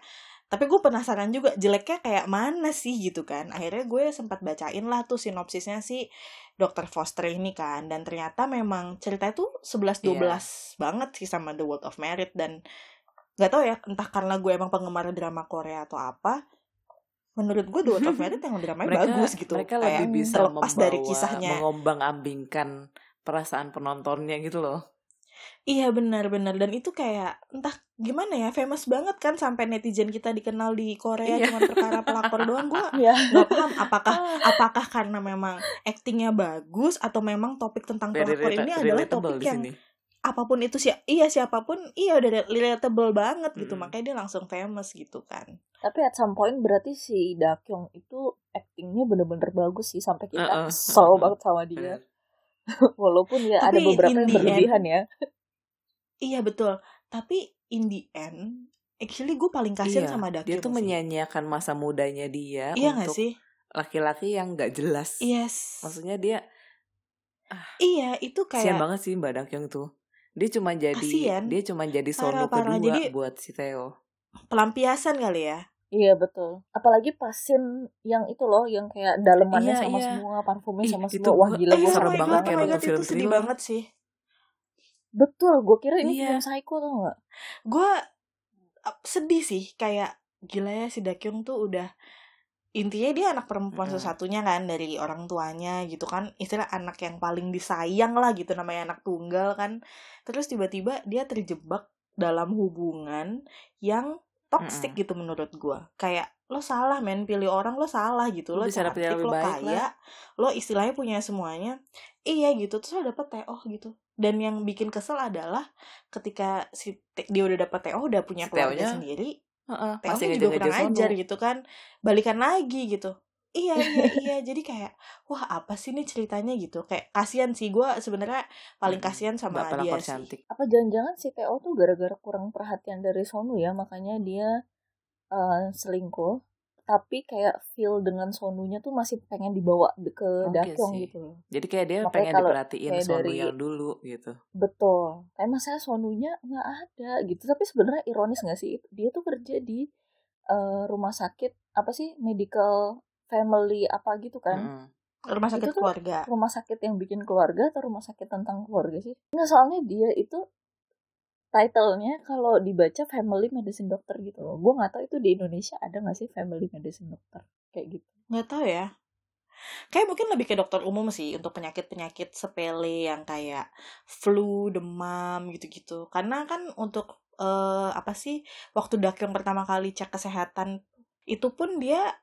[SPEAKER 1] tapi gue penasaran juga jeleknya kayak mana sih gitu kan? Akhirnya gue sempat bacain lah tuh sinopsisnya si Dr. Foster ini kan. Dan ternyata memang ceritanya tuh 11-12
[SPEAKER 2] Iya.
[SPEAKER 1] banget sih sama The World of Merit. Dan nggak tahu ya entah karena gue emang penggemar drama Korea atau apa menurut gue The World of Merit yang dramanya
[SPEAKER 2] mereka
[SPEAKER 1] bagus gitu.
[SPEAKER 2] mereka
[SPEAKER 1] kayak
[SPEAKER 2] lebih bisa
[SPEAKER 1] terlepas
[SPEAKER 2] membawa,
[SPEAKER 1] dari kisahnya.
[SPEAKER 2] mengombang-ambingkan perasaan penontonnya gitu loh.
[SPEAKER 1] Iya benar-benar. Dan itu kayak entah gimana ya famous banget kan sampai netizen kita dikenal di Korea
[SPEAKER 2] Iya.
[SPEAKER 1] cuma perkara pelakor doang gue
[SPEAKER 3] Iya.
[SPEAKER 1] nggak paham apakah apakah karena memang aktingnya bagus atau memang topik tentang
[SPEAKER 2] very
[SPEAKER 1] pelakor ini adalah topik
[SPEAKER 2] di
[SPEAKER 1] yang
[SPEAKER 2] sini
[SPEAKER 1] apa pun itu sih iya siapa pun iya udah relatable banget gitu
[SPEAKER 2] Mm.
[SPEAKER 1] makanya dia langsung famous gitu kan
[SPEAKER 3] Tapi at some point berarti si Dakyong itu actingnya bener-bener bagus sih sampai kita
[SPEAKER 2] Uh-uh.
[SPEAKER 3] kesel banget sama dia. Walaupun ya ada
[SPEAKER 1] Tapi
[SPEAKER 3] beberapa
[SPEAKER 1] in
[SPEAKER 3] yang
[SPEAKER 1] the
[SPEAKER 3] berlebihan ya.
[SPEAKER 1] iya betul tapi in the end actually gue paling kasihan
[SPEAKER 2] Iya,
[SPEAKER 1] sama
[SPEAKER 2] dia
[SPEAKER 1] Dakyung
[SPEAKER 2] tuh menyanyiakan masa mudanya dia
[SPEAKER 1] iya
[SPEAKER 2] untuk
[SPEAKER 1] sih
[SPEAKER 2] laki-laki yang nggak jelas
[SPEAKER 1] yes
[SPEAKER 2] maksudnya dia
[SPEAKER 1] iya itu
[SPEAKER 2] kasian
[SPEAKER 1] kayak
[SPEAKER 2] banget sih mbak Dakyong tuh dia cuma jadi
[SPEAKER 1] Kasian.
[SPEAKER 2] dia cuma jadi
[SPEAKER 1] Parah,
[SPEAKER 2] solo
[SPEAKER 1] parah.
[SPEAKER 2] kedua
[SPEAKER 1] Jadi-
[SPEAKER 2] buat si Theo
[SPEAKER 1] pelampiasan kali ya
[SPEAKER 3] Iya betul. Apalagi pasin yang itu loh, yang kayak dalemannya
[SPEAKER 2] Iya,
[SPEAKER 3] sama
[SPEAKER 2] iya.
[SPEAKER 3] semua, parfumnya
[SPEAKER 2] Ih,
[SPEAKER 3] sama
[SPEAKER 2] itu
[SPEAKER 3] semua. Wah gila
[SPEAKER 1] Eh,
[SPEAKER 3] gue
[SPEAKER 2] serem banget kayak
[SPEAKER 1] oh
[SPEAKER 2] nonton film
[SPEAKER 1] itu sedih
[SPEAKER 2] thriller.
[SPEAKER 1] banget sih
[SPEAKER 3] Betul, gue kira ini
[SPEAKER 1] Iya.
[SPEAKER 3] film psycho tau gak?
[SPEAKER 1] gue sedih sih kayak gila ya si Dakyung tuh udah intinya dia anak perempuan
[SPEAKER 2] Mm-mm.
[SPEAKER 1] satu-satunya kan dari orang tuanya gitu kan istilah anak yang paling disayang lah gitu namanya anak tunggal kan terus tiba-tiba dia terjebak dalam hubungan yang toxic
[SPEAKER 2] Mm-mm.
[SPEAKER 1] gitu menurut gue kayak lo salah men. Pilih orang lo salah gitu.
[SPEAKER 2] Lo
[SPEAKER 1] lo
[SPEAKER 2] bisa
[SPEAKER 1] cantik
[SPEAKER 2] lebih
[SPEAKER 1] lo
[SPEAKER 2] baik
[SPEAKER 1] kaya lo istilahnya punya semuanya. Iya gitu. Terus lo dapet TO gitu. Dan yang bikin kesel adalah ketika si Te- dia udah dapet TO udah punya
[SPEAKER 2] Si
[SPEAKER 1] keluarga sendiri
[SPEAKER 2] Heeh,
[SPEAKER 1] TO
[SPEAKER 2] masih
[SPEAKER 1] nya juga kurang ajar gitu kan. Balikan lagi gitu. Iya iya iya. Jadi kayak wah apa sih nih ceritanya? Gitu. Kayak kasihan sih. Gue sebenarnya paling kasihan sama
[SPEAKER 2] Mbak
[SPEAKER 1] dia sih.
[SPEAKER 2] cantik.
[SPEAKER 3] Apa jangan-jangan si Theo tuh gara-gara kurang perhatian dari Sonu ya, makanya dia eh, selingkuh. Tapi kayak feel dengan Sonunya tuh masih pengen dibawa ke
[SPEAKER 2] Mungkin
[SPEAKER 3] Dakyong
[SPEAKER 2] sih.
[SPEAKER 3] gitu loh.
[SPEAKER 2] jadi kayak dia
[SPEAKER 3] Makanya
[SPEAKER 2] pengen
[SPEAKER 3] kalau
[SPEAKER 2] diperhatiin
[SPEAKER 3] kayak
[SPEAKER 2] Sonu
[SPEAKER 3] dari-
[SPEAKER 2] yang dulu gitu
[SPEAKER 3] Betul. Kayak masa Sonunya nggak ada gitu. Tapi sebenarnya ironis nggak sih? Dia tuh kerja di eh, rumah sakit apa sih medical family apa gitu kan?
[SPEAKER 2] Mm-mm.
[SPEAKER 1] rumah sakit
[SPEAKER 3] Itu tuh
[SPEAKER 1] keluarga
[SPEAKER 3] rumah sakit yang bikin keluarga atau rumah sakit tentang keluarga sih? Nggak, soalnya dia itu titlenya kalau dibaca family medicine doctor gitu loh. Gue nggak tahu itu di Indonesia ada nggak sih family medicine doctor kayak gitu.
[SPEAKER 1] nggak tahu ya kayak mungkin lebih ke dokter umum sih untuk penyakit-penyakit sepele yang kayak flu demam gitu-gitu karena kan untuk eh, apa sih waktu Dakyong pertama kali cek kesehatan itu pun dia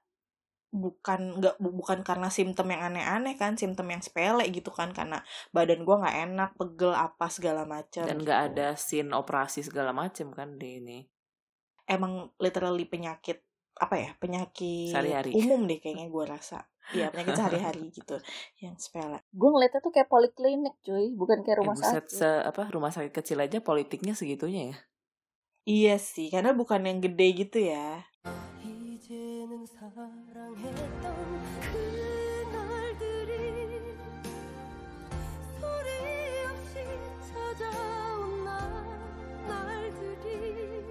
[SPEAKER 1] bukan nggak bu- bukan karena simptom yang aneh-aneh kan simptom yang sepele gitu kan karena badan gua nggak enak pegel apa segala macam
[SPEAKER 2] dan nggak ada scene operasi segala macem kan di ini
[SPEAKER 1] emang literally penyakit apa ya penyakit
[SPEAKER 2] Sehari-hari.
[SPEAKER 1] umum deh kayaknya gua rasa Iya penyakit sehari-hari gitu yang sepele
[SPEAKER 3] Gue ngeliatnya tuh kayak poliklinik cuy, bukan kayak
[SPEAKER 2] Eh,
[SPEAKER 3] rumah
[SPEAKER 2] buset,
[SPEAKER 3] sakit.
[SPEAKER 2] se apa rumah sakit kecil aja politiknya segitunya ya
[SPEAKER 1] Iya sih, karena bukan yang gede gitu ya.
[SPEAKER 4] 이제는 사랑했던 그날들이 소리 없이 찾아온 날, 날들이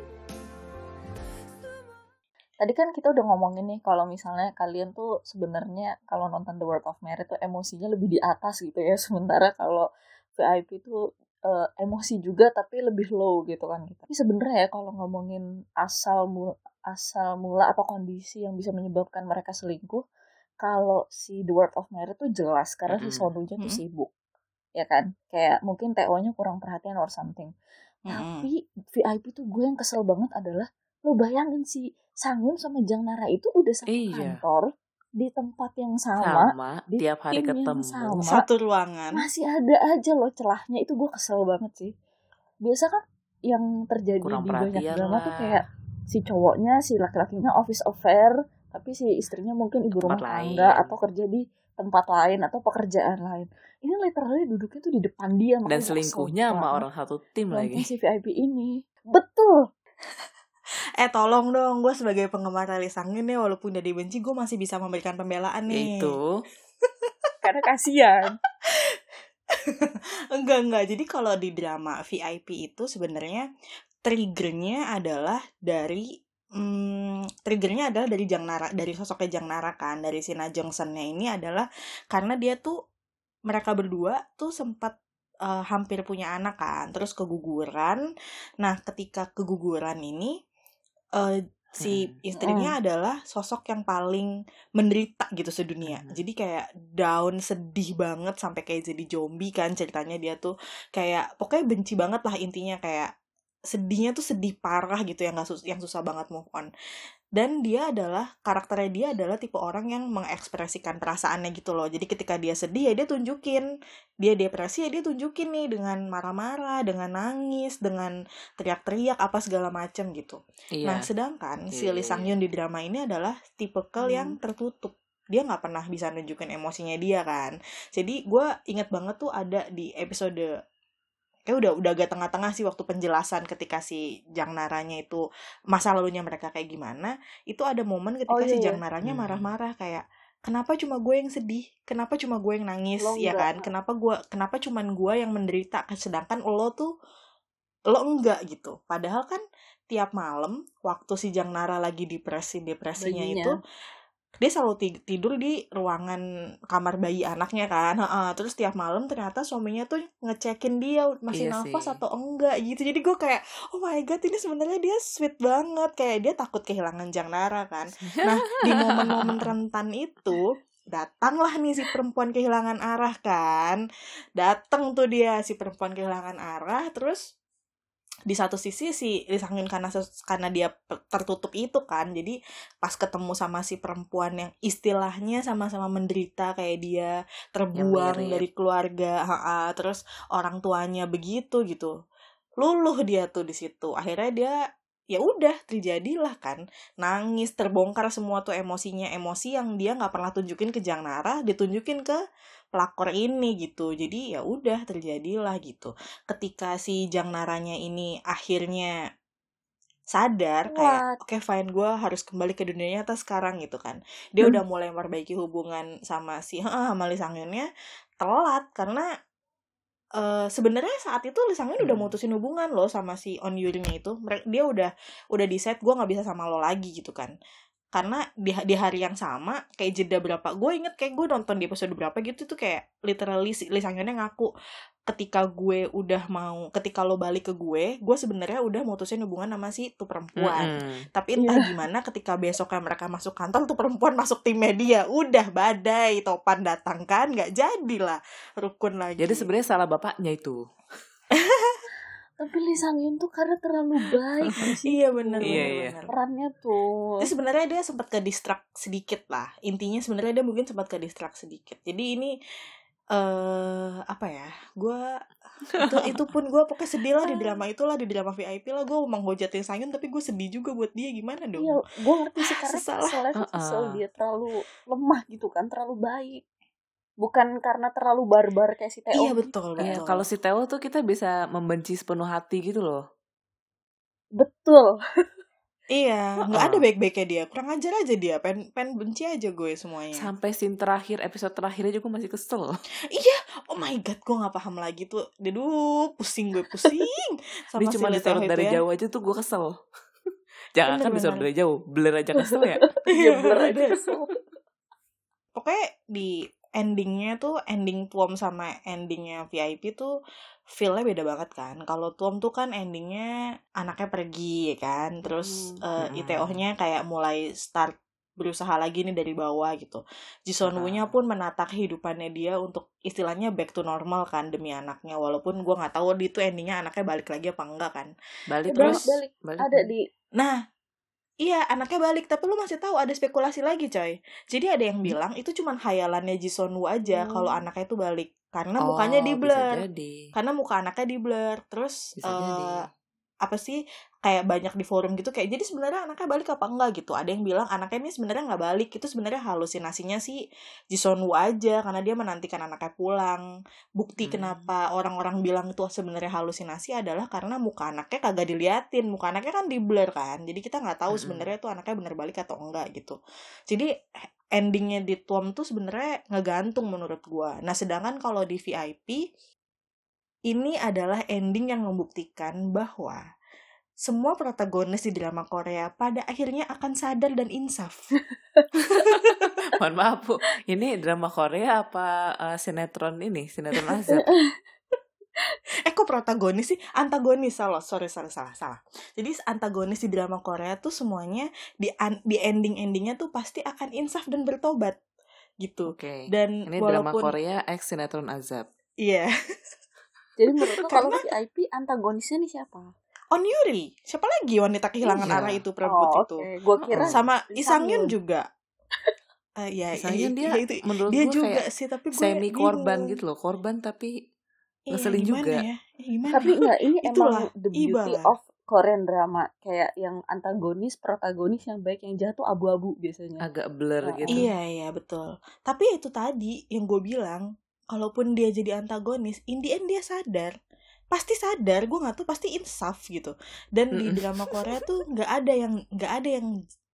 [SPEAKER 3] Tadi kan kita udah ngomongin nih kalau misalnya kalian tuh sebenarnya kalau nonton The World of Merit tuh emosinya lebih di atas gitu ya, sementara kalau VIP tuh eh, emosi juga tapi lebih low gitu kan kita. Tapi sebenarnya ya kalau ngomongin asal mu- asal mula atau kondisi yang bisa menyebabkan mereka selingkuh, kalau si The World of Merit tuh jelas karena si
[SPEAKER 2] Mm-mm.
[SPEAKER 3] Sonunya tuh
[SPEAKER 1] Mm-mm.
[SPEAKER 3] sibuk. Ya kan? Kayak mungkin TO-nya kurang perhatian or something.
[SPEAKER 1] Mm-mm.
[SPEAKER 3] Tapi VIP tuh gue yang kesel banget adalah lo bayangin si Sangun sama Jang Nara itu udah satu
[SPEAKER 2] Iya.
[SPEAKER 3] kantor di tempat yang sama,
[SPEAKER 2] sama
[SPEAKER 3] di
[SPEAKER 2] tiap hari
[SPEAKER 3] tim yang
[SPEAKER 2] ketemu
[SPEAKER 3] sama.
[SPEAKER 1] Satu ruangan.
[SPEAKER 3] masih ada aja loh celahnya itu gue kesel banget sih. Biasa kan yang terjadi
[SPEAKER 2] Kurang
[SPEAKER 3] di banyak drama tuh
[SPEAKER 2] lah.
[SPEAKER 3] kayak si cowoknya si laki-lakinya office affair tapi si istrinya mungkin ibu
[SPEAKER 2] Tempat
[SPEAKER 3] rumah tangga atau kerja di tempat lain atau pekerjaan lain. Ini literally duduknya tuh di depan dia
[SPEAKER 2] dan selingkuhnya sama orang satu tim lagi
[SPEAKER 3] si VIP ini. Betul.
[SPEAKER 1] Eh tolong dong, gue sebagai penggemar Rally Sangin ya, walaupun udah dibenci, gue masih bisa memberikan pembelaan nih.
[SPEAKER 2] itu
[SPEAKER 3] Karena kasihan.
[SPEAKER 1] Enggak, enggak. Jadi kalau di drama VIP itu sebenarnya triggernya adalah dari hmm, triggernya adalah dari Jang Nara, dari sosoknya Jang Nara kan, dari si Na Jongsen-nya ini adalah karena dia tuh mereka berdua tuh sempat eh, hampir punya anak kan, terus keguguran. Nah, ketika keguguran ini eh, si
[SPEAKER 2] Hmm.
[SPEAKER 1] istrinya adalah sosok yang paling menderita gitu sedunia.
[SPEAKER 2] Hmm.
[SPEAKER 1] Jadi kayak down sedih banget sampai kayak jadi zombie kan ceritanya dia tuh kayak pokoknya benci banget lah intinya kayak sedihnya tuh sedih parah gitu yang gak sus yang susah banget move on. Dan dia adalah karakternya dia adalah tipe orang yang mengekspresikan perasaannya gitu loh. Jadi ketika dia sedih ya dia tunjukin, dia depresi ya dia tunjukin nih dengan marah-marah, dengan nangis, dengan teriak-teriak apa segala macem gitu.
[SPEAKER 2] iya
[SPEAKER 1] Nah, sedangkan si Lee Sang Yoon di drama ini adalah tipikal yang tertutup. Dia nggak pernah bisa nunjukin emosinya dia kan. Jadi gue inget banget tuh ada di episode kayak udah udah agak tengah-tengah sih waktu penjelasan ketika si Jang Naranya itu masa lalunya mereka kayak gimana. Itu ada momen ketika
[SPEAKER 3] Oh, iya,
[SPEAKER 1] si
[SPEAKER 3] iya.
[SPEAKER 1] Jang Naranya
[SPEAKER 2] Hmm.
[SPEAKER 1] marah-marah kayak kenapa cuma gue yang sedih kenapa cuma gue yang nangis
[SPEAKER 3] Lo
[SPEAKER 1] ya
[SPEAKER 3] enggak.
[SPEAKER 1] kan kenapa gue kenapa cuman gue yang menderita sedangkan lo tuh lo enggak gitu padahal kan tiap malam waktu si Jang Nara lagi depresi depresinya
[SPEAKER 3] Bayinya.
[SPEAKER 1] itu dia selalu ti- tidur di ruangan kamar bayi anaknya kan Heeh, terus tiap malam ternyata suaminya tuh ngecekin dia masih
[SPEAKER 2] Iya
[SPEAKER 1] nafas
[SPEAKER 2] sih.
[SPEAKER 1] atau enggak gitu jadi gue kayak oh my god ini sebenarnya dia sweet banget kayak dia takut kehilangan Jang Nara kan Nah, di momen-momen rentan itu datanglah nih si perempuan kehilangan arah kan. Datang tuh dia si perempuan kehilangan arah terus di satu sisi si Lee Sang Yun karena karena dia tertutup itu kan. Jadi pas ketemu sama si perempuan yang istilahnya sama-sama menderita kayak dia terbuang dari keluarga, ha-ha, terus orang tuanya begitu gitu. Luluh dia tuh di situ. Akhirnya dia ya udah terjadilah kan nangis terbongkar semua tuh emosinya emosi yang dia nggak pernah tunjukin ke Jang Nara ditunjukin ke pelakor ini gitu jadi ya udah terjadilah gitu ketika si Jang Naranya ini akhirnya sadar kayak
[SPEAKER 3] What?
[SPEAKER 1] oke fine gue harus kembali ke dunia nyata sekarang gitu kan dia
[SPEAKER 3] Hmm.
[SPEAKER 1] udah mulai memperbaiki hubungan sama si sama Lee Sang Yunnya telat karena eh sebenarnya saat itu Sang Yun udah
[SPEAKER 2] Hmm.
[SPEAKER 1] mutusin hubungan loh sama si On Yuri-nya itu dia udah udah di set gue nggak bisa sama lo lagi gitu kan karena di, di hari yang sama kayak jeda berapa gue inget kayak gue nonton di episode berapa gitu tuh kayak literally si Yunnya ngaku ketika gue udah mau ketika lo balik ke gue gue sebenarnya udah mutusin hubungan sama si tuh perempuan
[SPEAKER 2] Mm-mm.
[SPEAKER 1] tapi entah gimana ketika besoknya mereka masuk kantor tuh perempuan masuk tim media udah badai topan datang kan nggak jadilah rukun lagi
[SPEAKER 2] Jadi sebenarnya salah bapaknya itu.
[SPEAKER 3] Tapi Lee Sang Yun tuh karena terlalu baik
[SPEAKER 1] iya bener
[SPEAKER 2] Iya, iya.
[SPEAKER 3] Perannya tuh.
[SPEAKER 1] Jadi sebenarnya dia sempat ke distract sedikit lah. Intinya sebenarnya dia mungkin sempat ke distract sedikit. Jadi ini eh apa ya gue itu itu pun gue pokoknya sedih lah di drama itulah di drama VIP lah. Gue mau ngehujat Lee Sang Yun tapi gue sedih juga buat dia. Gimana dong?
[SPEAKER 3] Iya, gue ngerti sih karena tuh kesel
[SPEAKER 2] Uh-uh.
[SPEAKER 3] dia terlalu lemah gitu kan, terlalu baik. Bukan karena terlalu barbar kayak si Teo.
[SPEAKER 1] iya betul
[SPEAKER 2] Iya,
[SPEAKER 1] betul
[SPEAKER 2] kalau si Theo tuh kita bisa membenci sepenuh hati gitu loh.
[SPEAKER 3] Betul.
[SPEAKER 1] Iya, nggak ada baik-baiknya dia. Kurang ajar aja dia. Pen, pen benci aja gue semuanya.
[SPEAKER 2] Sampai scene terakhir, episode terakhirnya juga masih kesel.
[SPEAKER 1] oh my god, gue nggak paham lagi tuh. Aduh, pusing gue pusing. Sama
[SPEAKER 2] Dia cuma disorot dari
[SPEAKER 1] ya.
[SPEAKER 2] jauh aja tuh gue kesel. Jangan kan
[SPEAKER 1] Bener-bener.
[SPEAKER 2] disorot dari jauh, blur aja kesel ya.
[SPEAKER 3] Iya, blur aja
[SPEAKER 1] bener.
[SPEAKER 3] kesel.
[SPEAKER 1] Pokoknya di endingnya tuh ending Tuom sama endingnya VIP tuh feel-nya beda banget kan. Kalau Tuom tuh kan endingnya anaknya pergi ya kan. Terus
[SPEAKER 3] Hmm.
[SPEAKER 1] eh,
[SPEAKER 2] Hmm.
[SPEAKER 1] ITO-nya kayak mulai start berusaha lagi nih dari bawah gitu. Jisoo
[SPEAKER 2] Ah.
[SPEAKER 1] Woo-nya pun menata kehidupannya dia untuk istilahnya back to normal kan demi anaknya. Walaupun gue nggak tahu di itu endingnya anaknya balik lagi apa enggak kan.
[SPEAKER 2] Balik
[SPEAKER 3] Balik,
[SPEAKER 2] terus.
[SPEAKER 3] balik.
[SPEAKER 2] Balik.
[SPEAKER 3] Ada di
[SPEAKER 1] Nah, iya anaknya balik, tapi lu masih tahu ada spekulasi lagi, coy. Jadi ada yang bilang itu cuman hayalannya Jisoo Woo aja
[SPEAKER 3] Hmm.
[SPEAKER 1] kalau anaknya itu balik. Karena
[SPEAKER 2] Oh,
[SPEAKER 1] mukanya di blur. Karena muka anaknya di blur. Terus
[SPEAKER 2] Bisa jadi.
[SPEAKER 1] Apa sih kayak banyak di forum gitu kayak jadi sebenarnya anaknya balik apa enggak? gitu. Ada yang bilang anaknya ini sebenarnya nggak balik. Itu sebenarnya halusinasinya si Jisoo Woo aja karena dia menantikan anaknya pulang. Bukti
[SPEAKER 2] Hmm.
[SPEAKER 1] kenapa orang-orang bilang itu sebenarnya halusinasi adalah karena muka anaknya kagak diliatin. Muka anaknya kan di blur kan jadi kita nggak tahu
[SPEAKER 2] Mm-mm.
[SPEAKER 1] sebenarnya tuh anaknya bener balik atau enggak gitu. Jadi endingnya di Tuom tuh sebenarnya ngegantung menurut gua. Nah sedangkan kalau di VIP ini adalah ending yang membuktikan bahwa semua protagonis di drama Korea pada akhirnya akan sadar dan insaf.
[SPEAKER 2] Mohon maaf bu, ini drama Korea apa eh, sinetron ini, sinetron azab?
[SPEAKER 1] eh kok protagonis sih? Antagonis salah, sorry sorry salah salah. Jadi antagonis di drama Korea tuh semuanya di di ending endingnya tuh pasti akan insaf dan bertobat gitu.
[SPEAKER 2] Oke.
[SPEAKER 1] Dan
[SPEAKER 2] Ini drama
[SPEAKER 1] walaupun
[SPEAKER 2] Korea X sinetron azab.
[SPEAKER 1] iya
[SPEAKER 3] Jadi menurut lo kalau
[SPEAKER 1] Karena-
[SPEAKER 3] VIP antagonisnya nih siapa?
[SPEAKER 1] On Yuri, siapa lagi wanita kehilangan
[SPEAKER 2] Iya.
[SPEAKER 1] arah itu perempuan
[SPEAKER 3] Oh,
[SPEAKER 1] itu?
[SPEAKER 3] oke. Gua kira
[SPEAKER 2] Oh.
[SPEAKER 1] Sama Isang Yun juga. Eh, ya, iya,
[SPEAKER 2] dia
[SPEAKER 1] iya, itu
[SPEAKER 2] menurut
[SPEAKER 1] dia juga
[SPEAKER 2] kayak
[SPEAKER 1] sih tapi gue
[SPEAKER 2] semi korban gitu loh, korban tapi
[SPEAKER 1] Iya,
[SPEAKER 2] ngeselin
[SPEAKER 1] gimana
[SPEAKER 2] juga.
[SPEAKER 1] ya? Eh, gimana?
[SPEAKER 3] Tapi enggak, ini
[SPEAKER 1] Itulah,
[SPEAKER 3] emang the beauty
[SPEAKER 1] ibalah.
[SPEAKER 3] of Korean drama kayak yang antagonis, protagonis yang baik yang jahat tuh abu-abu biasanya.
[SPEAKER 2] agak blur
[SPEAKER 3] Oh,
[SPEAKER 2] gitu.
[SPEAKER 1] Iya iya betul. Tapi ya itu tadi yang gue bilang, kalaupun dia jadi antagonis, in the end dia sadar, pasti sadar. Gue nggak tahu pasti insaf gitu. Dan di
[SPEAKER 2] Mm-mm.
[SPEAKER 1] drama Korea tuh nggak ada yang nggak ada yang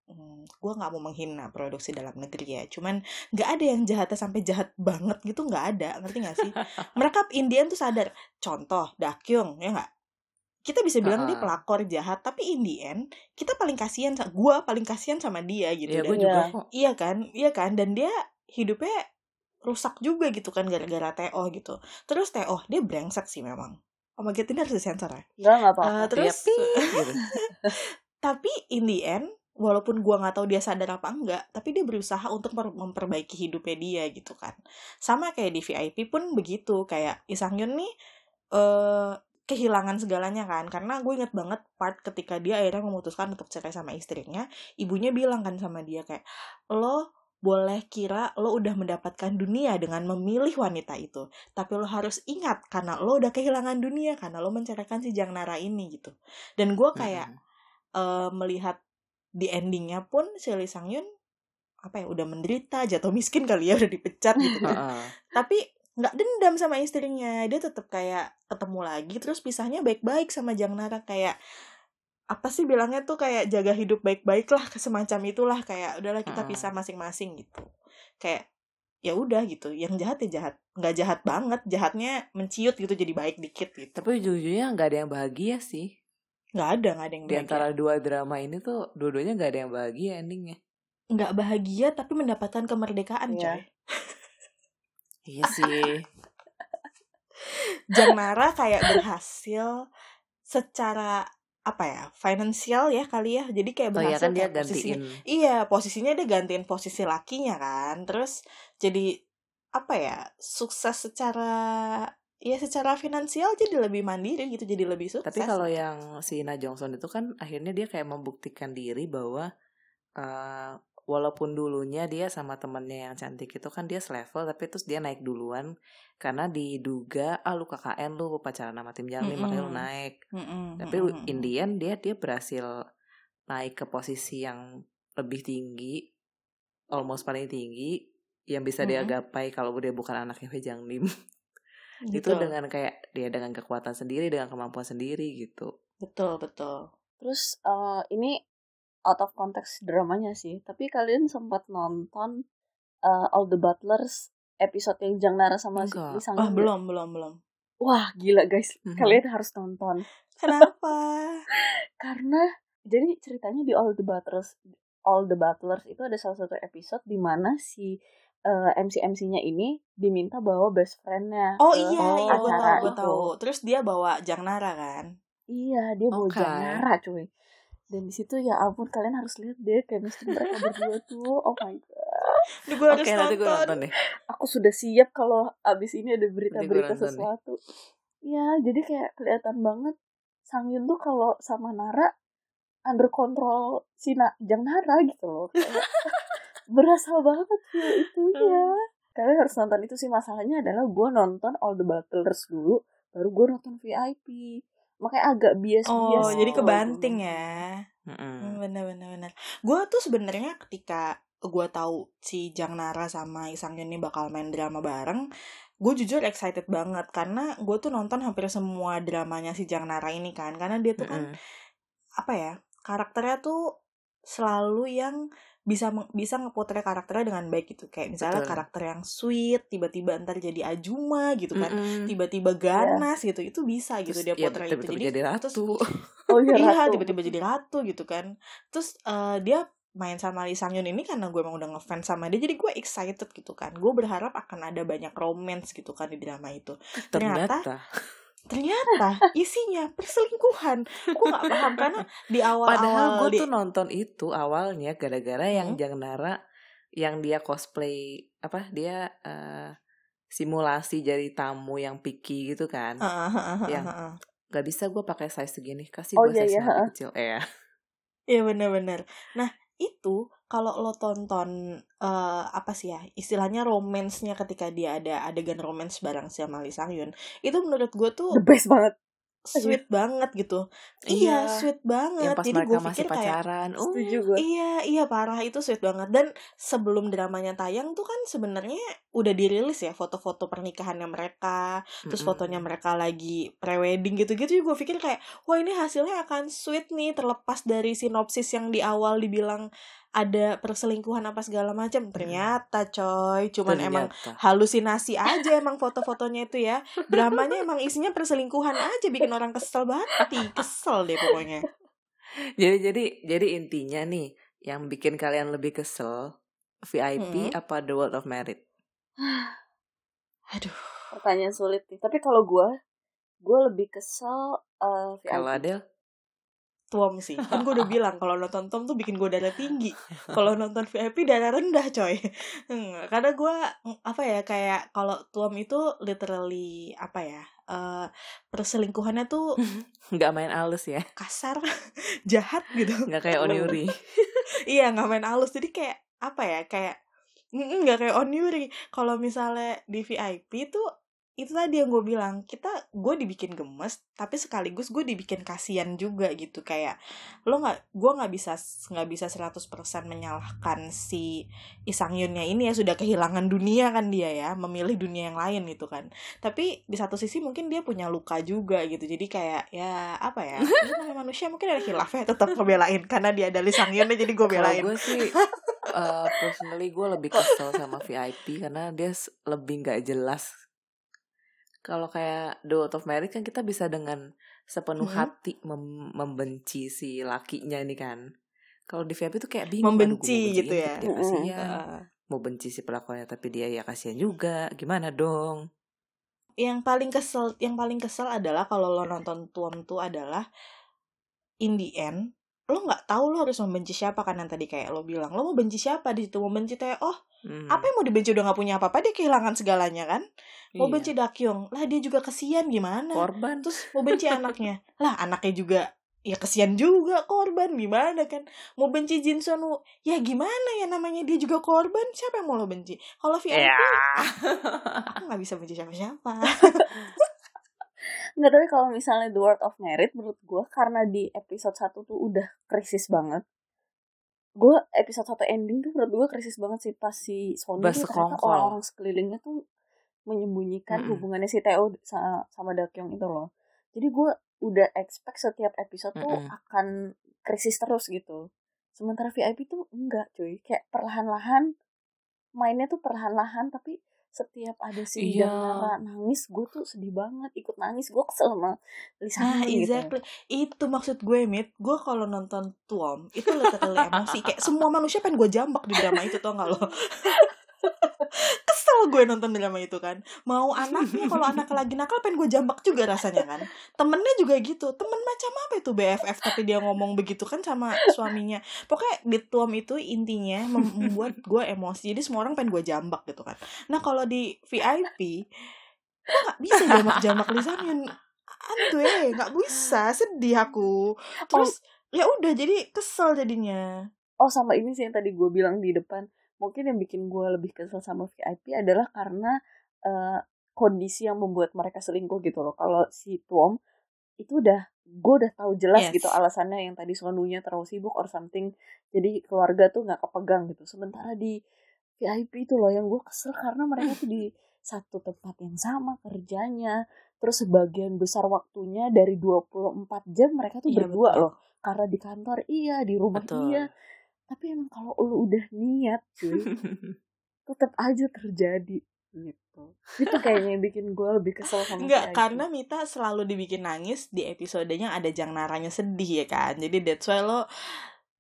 [SPEAKER 1] hmm, gue nggak mau menghina produksi dalam negeri ya cuman nggak ada yang jahatnya sampai jahat banget gitu nggak ada ngerti nggak sih mereka Indian tuh sadar contoh Dakyung ya nggak kita bisa bilang dia
[SPEAKER 2] Ha-ha.
[SPEAKER 1] pelakor jahat tapi in the end kita paling kasihan gue paling kasihan sama dia gitu
[SPEAKER 2] Iya,
[SPEAKER 1] dan
[SPEAKER 2] gue juga kok.
[SPEAKER 1] iya kan iya kan dan dia hidupnya rusak juga gitu kan gara-gara Teo gitu terus Teo dia brengsek sih memang Oh my god, ini harus disensor ya?
[SPEAKER 3] Enggak, enggak apa-apa.
[SPEAKER 2] Iya,
[SPEAKER 1] terus
[SPEAKER 2] gitu.
[SPEAKER 1] tapi in the end walaupun gua nggak tahu dia sadar apa enggak tapi dia berusaha untuk memperbaiki hidupnya dia gitu kan sama kayak di VIP pun begitu kayak Isang Yun nih eh kehilangan segalanya kan karena gue inget banget part ketika dia akhirnya memutuskan untuk cerai sama istrinya ibunya bilang kan sama dia kayak lo boleh kira lo udah mendapatkan dunia dengan memilih wanita itu. Tapi lo harus ingat karena lo udah kehilangan dunia karena lo menceraikan si Jang Nara ini gitu. Dan gue kayak
[SPEAKER 2] Mm-mm.
[SPEAKER 1] eh, melihat di endingnya pun si Lee Sang Yun apa ya udah menderita jatuh miskin kali ya udah dipecat gitu kan. Tapi nggak dendam sama istrinya. Dia tetap kayak ketemu lagi terus pisahnya baik-baik sama Jang Nara. Kayak apa sih bilangnya tuh kayak jaga hidup baik-baik lah semacam itulah kayak udahlah kita
[SPEAKER 2] Mm-mm.
[SPEAKER 1] pisah masing-masing gitu kayak ya udah gitu yang jahat ya jahat nggak jahat banget jahatnya menciut gitu jadi baik dikit gitu
[SPEAKER 2] Tapi ujung-ujungnya nggak ada yang bahagia sih.
[SPEAKER 1] nggak ada nggak ada yang
[SPEAKER 2] Di
[SPEAKER 1] bahagia
[SPEAKER 2] antara dua drama ini tuh dua-duanya nggak ada yang bahagia endingnya.
[SPEAKER 1] nggak bahagia tapi mendapatkan kemerdekaan
[SPEAKER 3] Iya.
[SPEAKER 1] coy
[SPEAKER 2] Iya sih.
[SPEAKER 1] Jang Nara kayak berhasil secara apa ya finansial ya kali ya. Jadi kayak
[SPEAKER 2] Oh iya
[SPEAKER 1] berhasil
[SPEAKER 2] kan dia
[SPEAKER 1] kayak posisi
[SPEAKER 2] gantiin.
[SPEAKER 1] iya posisinya dia gantiin posisi lakinya kan. Terus jadi apa ya sukses secara ya secara finansial jadi lebih mandiri gitu jadi lebih sukses.
[SPEAKER 2] Tapi kalau yang si Na Jongson itu kan akhirnya dia kayak membuktikan diri bahwa eh, walaupun dulunya dia sama temennya yang cantik itu kan dia selevel tapi terus dia naik duluan karena diduga ah lu KKN lu pacaran sama tim Jangli makanya lu naik.
[SPEAKER 1] Mm-mm,
[SPEAKER 2] Tapi
[SPEAKER 1] mm-mm,
[SPEAKER 2] in the end dia dia berhasil naik ke posisi yang lebih tinggi, almost paling tinggi yang bisa dia
[SPEAKER 1] Mm-mm.
[SPEAKER 2] gapai kalau dia bukan anaknya Wei Lim. itu
[SPEAKER 1] Betul,
[SPEAKER 2] dengan kayak dia dengan kekuatan sendiri, dengan kemampuan sendiri gitu.
[SPEAKER 1] betul betul
[SPEAKER 3] Terus eh, ini out of context dramanya sih, tapi kalian sempat nonton eh, All the Butlers episode yang Jang Nara sama si
[SPEAKER 2] Enggak.
[SPEAKER 3] Sang
[SPEAKER 1] oh
[SPEAKER 3] Yun?
[SPEAKER 1] belum belum belum
[SPEAKER 3] Wah, gila guys.
[SPEAKER 2] Mhm.
[SPEAKER 3] Kalian harus nonton.
[SPEAKER 1] kenapa
[SPEAKER 3] Karena jadi ceritanya di All the Butlers All the Butlers itu ada salah satu episode di mana si eh, MC-MC-nya ini diminta bawa best friend-nya
[SPEAKER 1] oh iya
[SPEAKER 2] Oh,
[SPEAKER 1] iya gue
[SPEAKER 3] acara
[SPEAKER 1] tahu gue
[SPEAKER 3] itu.
[SPEAKER 1] tahu terus dia bawa Jang Nara kan
[SPEAKER 3] Iya, dia bawa
[SPEAKER 2] Oke.
[SPEAKER 3] Jang Nara cuy. Dan di situ ya ampun kalian harus lihat deh chemistry mereka berdua tuh. Oh my god.
[SPEAKER 1] Duh, gue harus
[SPEAKER 2] Oke, nanti gue
[SPEAKER 1] nonton.
[SPEAKER 2] nonton deh.
[SPEAKER 3] Aku sudah siap kalau abis ini ada berita-berita
[SPEAKER 2] nonton nih.
[SPEAKER 3] sesuatu. Ya, jadi kayak kelihatan banget Sang Yun tuh kalau sama Nara under control si Na- Jang Nara gitu loh. Kayak berasa banget feel itu ya. Kalian harus nonton itu sih masalahnya adalah gue nonton All the Butlers dulu, baru gue nonton VIP. Makanya agak bias-bias.
[SPEAKER 1] Oh,
[SPEAKER 2] Bias
[SPEAKER 1] jadi
[SPEAKER 3] gitu
[SPEAKER 1] kebanting ya.
[SPEAKER 2] Mm-mm.
[SPEAKER 1] Hmm, bener bener bener. Gue tuh sebenarnya ketika gue tahu si Jang Nara sama Isang Yun ini bakal main drama bareng, gue jujur excited banget karena gue tuh nonton hampir semua dramanya si Jang Nara ini kan, karena dia tuh kan
[SPEAKER 2] Mm-mm.
[SPEAKER 1] apa ya karakternya tuh selalu yang bisa bisa ngepotret karakternya dengan baik gitu kayak misalnya
[SPEAKER 2] Betul.
[SPEAKER 1] karakter yang sweet tiba-tiba ntar jadi Ajuma gitu kan
[SPEAKER 2] Mm-mm.
[SPEAKER 1] tiba-tiba ganas gitu itu bisa gitu
[SPEAKER 2] Terus
[SPEAKER 1] dia
[SPEAKER 2] ya
[SPEAKER 1] potret itu
[SPEAKER 2] tiba-tiba
[SPEAKER 1] jadi
[SPEAKER 2] jadi
[SPEAKER 1] terus
[SPEAKER 2] ratu.
[SPEAKER 3] Oh iya,
[SPEAKER 1] iya tiba-tiba jadi ratu gitu kan terus eh, dia main sama Lee Sang Yun ini karena gue emang udah ngefans sama dia jadi gue excited gitu kan gue berharap akan ada banyak romance gitu kan di drama itu ternyata
[SPEAKER 2] Ternyata.
[SPEAKER 1] Ternyata isinya perselingkuhan gue nggak paham karena di
[SPEAKER 2] Padahal
[SPEAKER 1] awal-awal
[SPEAKER 2] gue
[SPEAKER 1] di
[SPEAKER 2] tuh nonton itu awalnya gara-gara yang
[SPEAKER 1] Hmm.
[SPEAKER 2] Jang Nara yang dia cosplay apa dia eh, simulasi jadi tamu yang picky gitu kan.
[SPEAKER 1] Heeh, heeh, heeh,
[SPEAKER 2] Yang-
[SPEAKER 1] heeh.
[SPEAKER 2] Gak bisa gue pakai size segini, kasih
[SPEAKER 3] Oh,
[SPEAKER 2] gue
[SPEAKER 3] iya,
[SPEAKER 2] size
[SPEAKER 3] iya,
[SPEAKER 2] yang kecil. Eh, ya.
[SPEAKER 1] Iya bener-bener. Nah itu kalau lo tonton eh, apa sih ya istilahnya romance-nya ketika dia ada adegan romance bareng sama Lee Sang Yun itu menurut gue tuh
[SPEAKER 3] The best banget.
[SPEAKER 1] sweet banget gitu. Iya,
[SPEAKER 2] Iya.
[SPEAKER 1] sweet banget.
[SPEAKER 2] Yang pas
[SPEAKER 1] Jadi gue pikir kayak
[SPEAKER 2] pacaran. Uh,
[SPEAKER 3] Setuju gue.
[SPEAKER 1] Iya, iya parah itu sweet banget. Dan sebelum dramanya tayang tuh kan sebenarnya udah dirilis ya foto-foto pernikahannya mereka, terus
[SPEAKER 2] mm-mm.
[SPEAKER 1] fotonya mereka lagi pre-wedding gitu-gitu. Gue pikir kayak, wah ini hasilnya akan sweet nih terlepas dari sinopsis yang di awal dibilang ada perselingkuhan apa segala macam. Ternyata coy, cuman emang
[SPEAKER 2] Ternyata.
[SPEAKER 1] halusinasi aja emang foto-fotonya itu ya. Dramanya emang isinya perselingkuhan aja bikin orang kesel banget. Kesel deh pokoknya.
[SPEAKER 2] Jadi jadi jadi intinya nih yang bikin kalian lebih kesel VIP
[SPEAKER 1] Hmm.
[SPEAKER 2] apa The World of Merit?
[SPEAKER 1] Aduh.
[SPEAKER 3] Pertanyaan sulit nih. Tapi kalau gue, gue lebih kesel eh, VIP.
[SPEAKER 2] Kalau Adele?
[SPEAKER 1] Tuom sih. Kan gue udah bilang kalau nonton Tom tuh bikin gue darah tinggi. Kalau nonton VIP darah rendah coy. Hmm, karena gue apa ya kayak kalau Tuom itu literally apa ya eh perselingkuhannya tuh
[SPEAKER 2] Nggak main halus ya?
[SPEAKER 1] kasar jahat gitu.
[SPEAKER 2] Nggak kayak Oniuri?
[SPEAKER 1] iya nggak main halus jadi kayak apa ya kayak nggak kayak Onyuri kalau misalnya di VIP tuh itu tadi yang gue bilang kita gue dibikin gemes tapi sekaligus gue dibikin kasihan juga gitu. Kayak lo nggak gue nggak bisa nggak bisa 100% menyalahkan si Isang Yunnya ini ya sudah kehilangan dunia kan dia ya memilih dunia yang lain gitu kan. Tapi di satu sisi mungkin dia punya luka juga gitu. Jadi kayak ya apa ya manusia mungkin ada khilaf ya tetap ngebelain karena dia ada Lee Sang Yunnya jadi gue belain.
[SPEAKER 2] gue sih uh, personally gue lebih kesel sama VIP karena dia lebih nggak jelas. Kalau kayak The World of Merit kan kita bisa dengan sepenuh
[SPEAKER 1] Mhm.
[SPEAKER 2] hati mem- membenci si lakinya ini kan. Kalau di VIP tuh kayak bingung.
[SPEAKER 1] Membenci gitu ya.
[SPEAKER 2] dia kasihan.
[SPEAKER 1] Heeh.
[SPEAKER 2] Mau benci si pelakunya tapi dia ya kasihan juga. Gimana dong?
[SPEAKER 1] yang paling kesel yang paling kesel adalah kalau lo nonton Tuom tuh adalah in the end lo nggak tahu lo harus membenci siapa kan yang tadi kayak lo bilang. Lo mau benci siapa di situ? Mau benci teh oh
[SPEAKER 2] Hmm,
[SPEAKER 1] apa yang mau dibenci udah nggak punya apa-apa dia kehilangan segalanya kan? Mau
[SPEAKER 2] iya.
[SPEAKER 1] benci Dakyong lah dia juga kesian gimana?
[SPEAKER 2] Korban.
[SPEAKER 1] Terus mau benci anaknya lah anaknya juga ya kesian juga korban gimana kan? Mau benci Jin Sun Woo ya gimana ya namanya dia juga korban siapa yang mau lo benci? Kalau VIP
[SPEAKER 2] Ya.
[SPEAKER 1] aku nggak bisa benci siapa-siapa
[SPEAKER 3] Nggak, tapi kalau misalnya The World of Merit menurut gue karena di episode 1 tuh udah krisis banget. Gue episode 1 ending tuh menurut gue krisis banget sih pas si Sony tuh ternyata orang-orang sekelilingnya tuh menyembunyikan hubungannya si Theo sama, sama Dakyong itu loh. Jadi gue udah expect setiap episode tuh
[SPEAKER 2] Mm-mm.
[SPEAKER 3] akan krisis terus gitu. Sementara VIP tuh enggak cuy. Kayak perlahan-lahan mainnya tuh perlahan-lahan tapi setiap ada si
[SPEAKER 2] Iya.
[SPEAKER 3] Nara nangis gue tuh sedih banget ikut nangis gue kesel sama Lisa
[SPEAKER 1] Nah,
[SPEAKER 3] gitu.
[SPEAKER 1] exactly. Itu maksud gue, Mit. Gue kalau nonton Tuom, itu literally emosi. Kayak semua manusia pengen gue jambak di drama itu, tau gak lo? Kesel gue nonton drama itu kan. Mau anaknya, kalau anaknya lagi nakal, pengen gue jambak juga rasanya kan. Temennya juga gitu. Temen macam apa itu BFF, tapi dia ngomong begitu kan sama suaminya. Pokoknya di Tuom itu intinya mem- membuat gue emosi. Jadi semua orang pengen gue jambak gitu kan. Nah, kalau di VIP, gue gak bisa jambak-jambak Lisa Myun Aduh eh nggak bisa sedih aku terus ya udah jadi kesel jadinya
[SPEAKER 3] oh sama ini sih yang tadi gue bilang di depan mungkin yang bikin gue lebih kesel sama VIP adalah karena eh, kondisi yang membuat mereka selingkuh gitu loh kalau si Tuom itu udah gue udah tahu jelas
[SPEAKER 1] Yes.
[SPEAKER 3] gitu alasannya yang tadi Sonunya terlalu sibuk or something jadi keluarga tuh nggak kepegang gitu sementara di VIP itu loh yang gue kesel karena mereka tuh di satu tempat yang sama kerjanya terus sebagian besar waktunya dari 24 jam mereka tuh
[SPEAKER 1] Iya,
[SPEAKER 3] berdua
[SPEAKER 1] betul.
[SPEAKER 3] loh karena di kantor iya di rumah
[SPEAKER 2] Betul.
[SPEAKER 3] iya tapi emang kalau lu udah niat cuy tetap aja terjadi gitu itu kayaknya yang bikin gue lebih kesel sama
[SPEAKER 1] Enggak, karena Mita selalu dibikin nangis di episodenya ada Jang Naranya sedih ya kan. Jadi that's why lo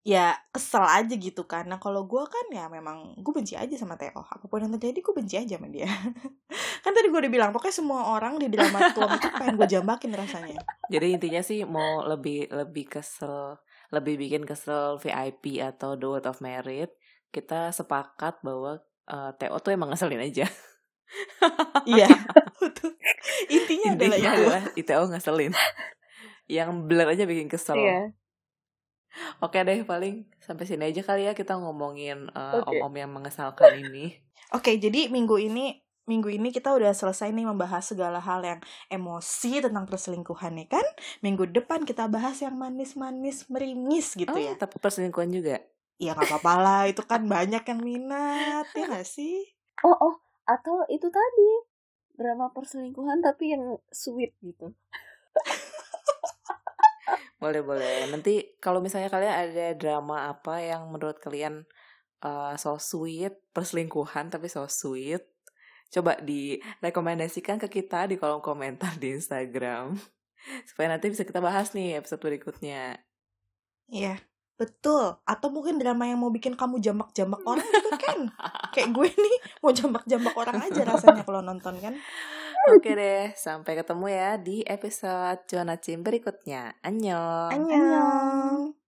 [SPEAKER 1] ya kesel aja gitu kan. Nah kalau gue kan ya memang gue benci aja sama Theo. Apa pun yang terjadi gue benci aja sama dia. kan tadi gue udah bilang pokoknya semua orang di drama tuam itu pengen gue jambakin rasanya.
[SPEAKER 2] Jadi intinya sih mau lebih lebih kesel, lebih bikin kesel VIP atau The World of Merit, kita sepakat bahwa eh, Theo tuh emang ngeselin aja.
[SPEAKER 1] iya, betul. Intinya adalah
[SPEAKER 2] Intinya
[SPEAKER 1] itu.
[SPEAKER 2] adalah Theo ngeselin. Yang blur aja bikin kesel.
[SPEAKER 3] iya
[SPEAKER 2] Oke deh paling sampai sini aja kali ya kita ngomongin eh,
[SPEAKER 3] Oke.
[SPEAKER 2] om-om yang mengesalkan ini.
[SPEAKER 1] Oke, jadi minggu ini minggu ini kita udah selesai nih membahas segala hal yang emosi tentang perselingkuhan ya kan. Minggu depan kita bahas yang manis-manis meringis gitu
[SPEAKER 2] oh,
[SPEAKER 1] ya.
[SPEAKER 2] tapi perselingkuhan juga.
[SPEAKER 1] Ya nggak apa-apa lah, itu kan banyak yang minat ya nggak sih?
[SPEAKER 3] Oh, oh, atau itu tadi drama perselingkuhan tapi yang sweet gitu.
[SPEAKER 2] Boleh boleh. Nanti kalau misalnya kalian ada drama apa yang menurut kalian uh, so sweet, perselingkuhan tapi so sweet, coba direkomendasikan ke kita di kolom komentar di Instagram supaya nanti bisa kita bahas nih episode berikutnya.
[SPEAKER 1] Iya, betul. Atau mungkin drama yang mau bikin kamu jambak-jambak orang juga kan. Kayak gue nih mau jambak-jambak orang aja rasanya kalau nonton kan.
[SPEAKER 2] Oke deh, sampai ketemu ya di episode Cim berikutnya. Annyeong.
[SPEAKER 1] Annyeong.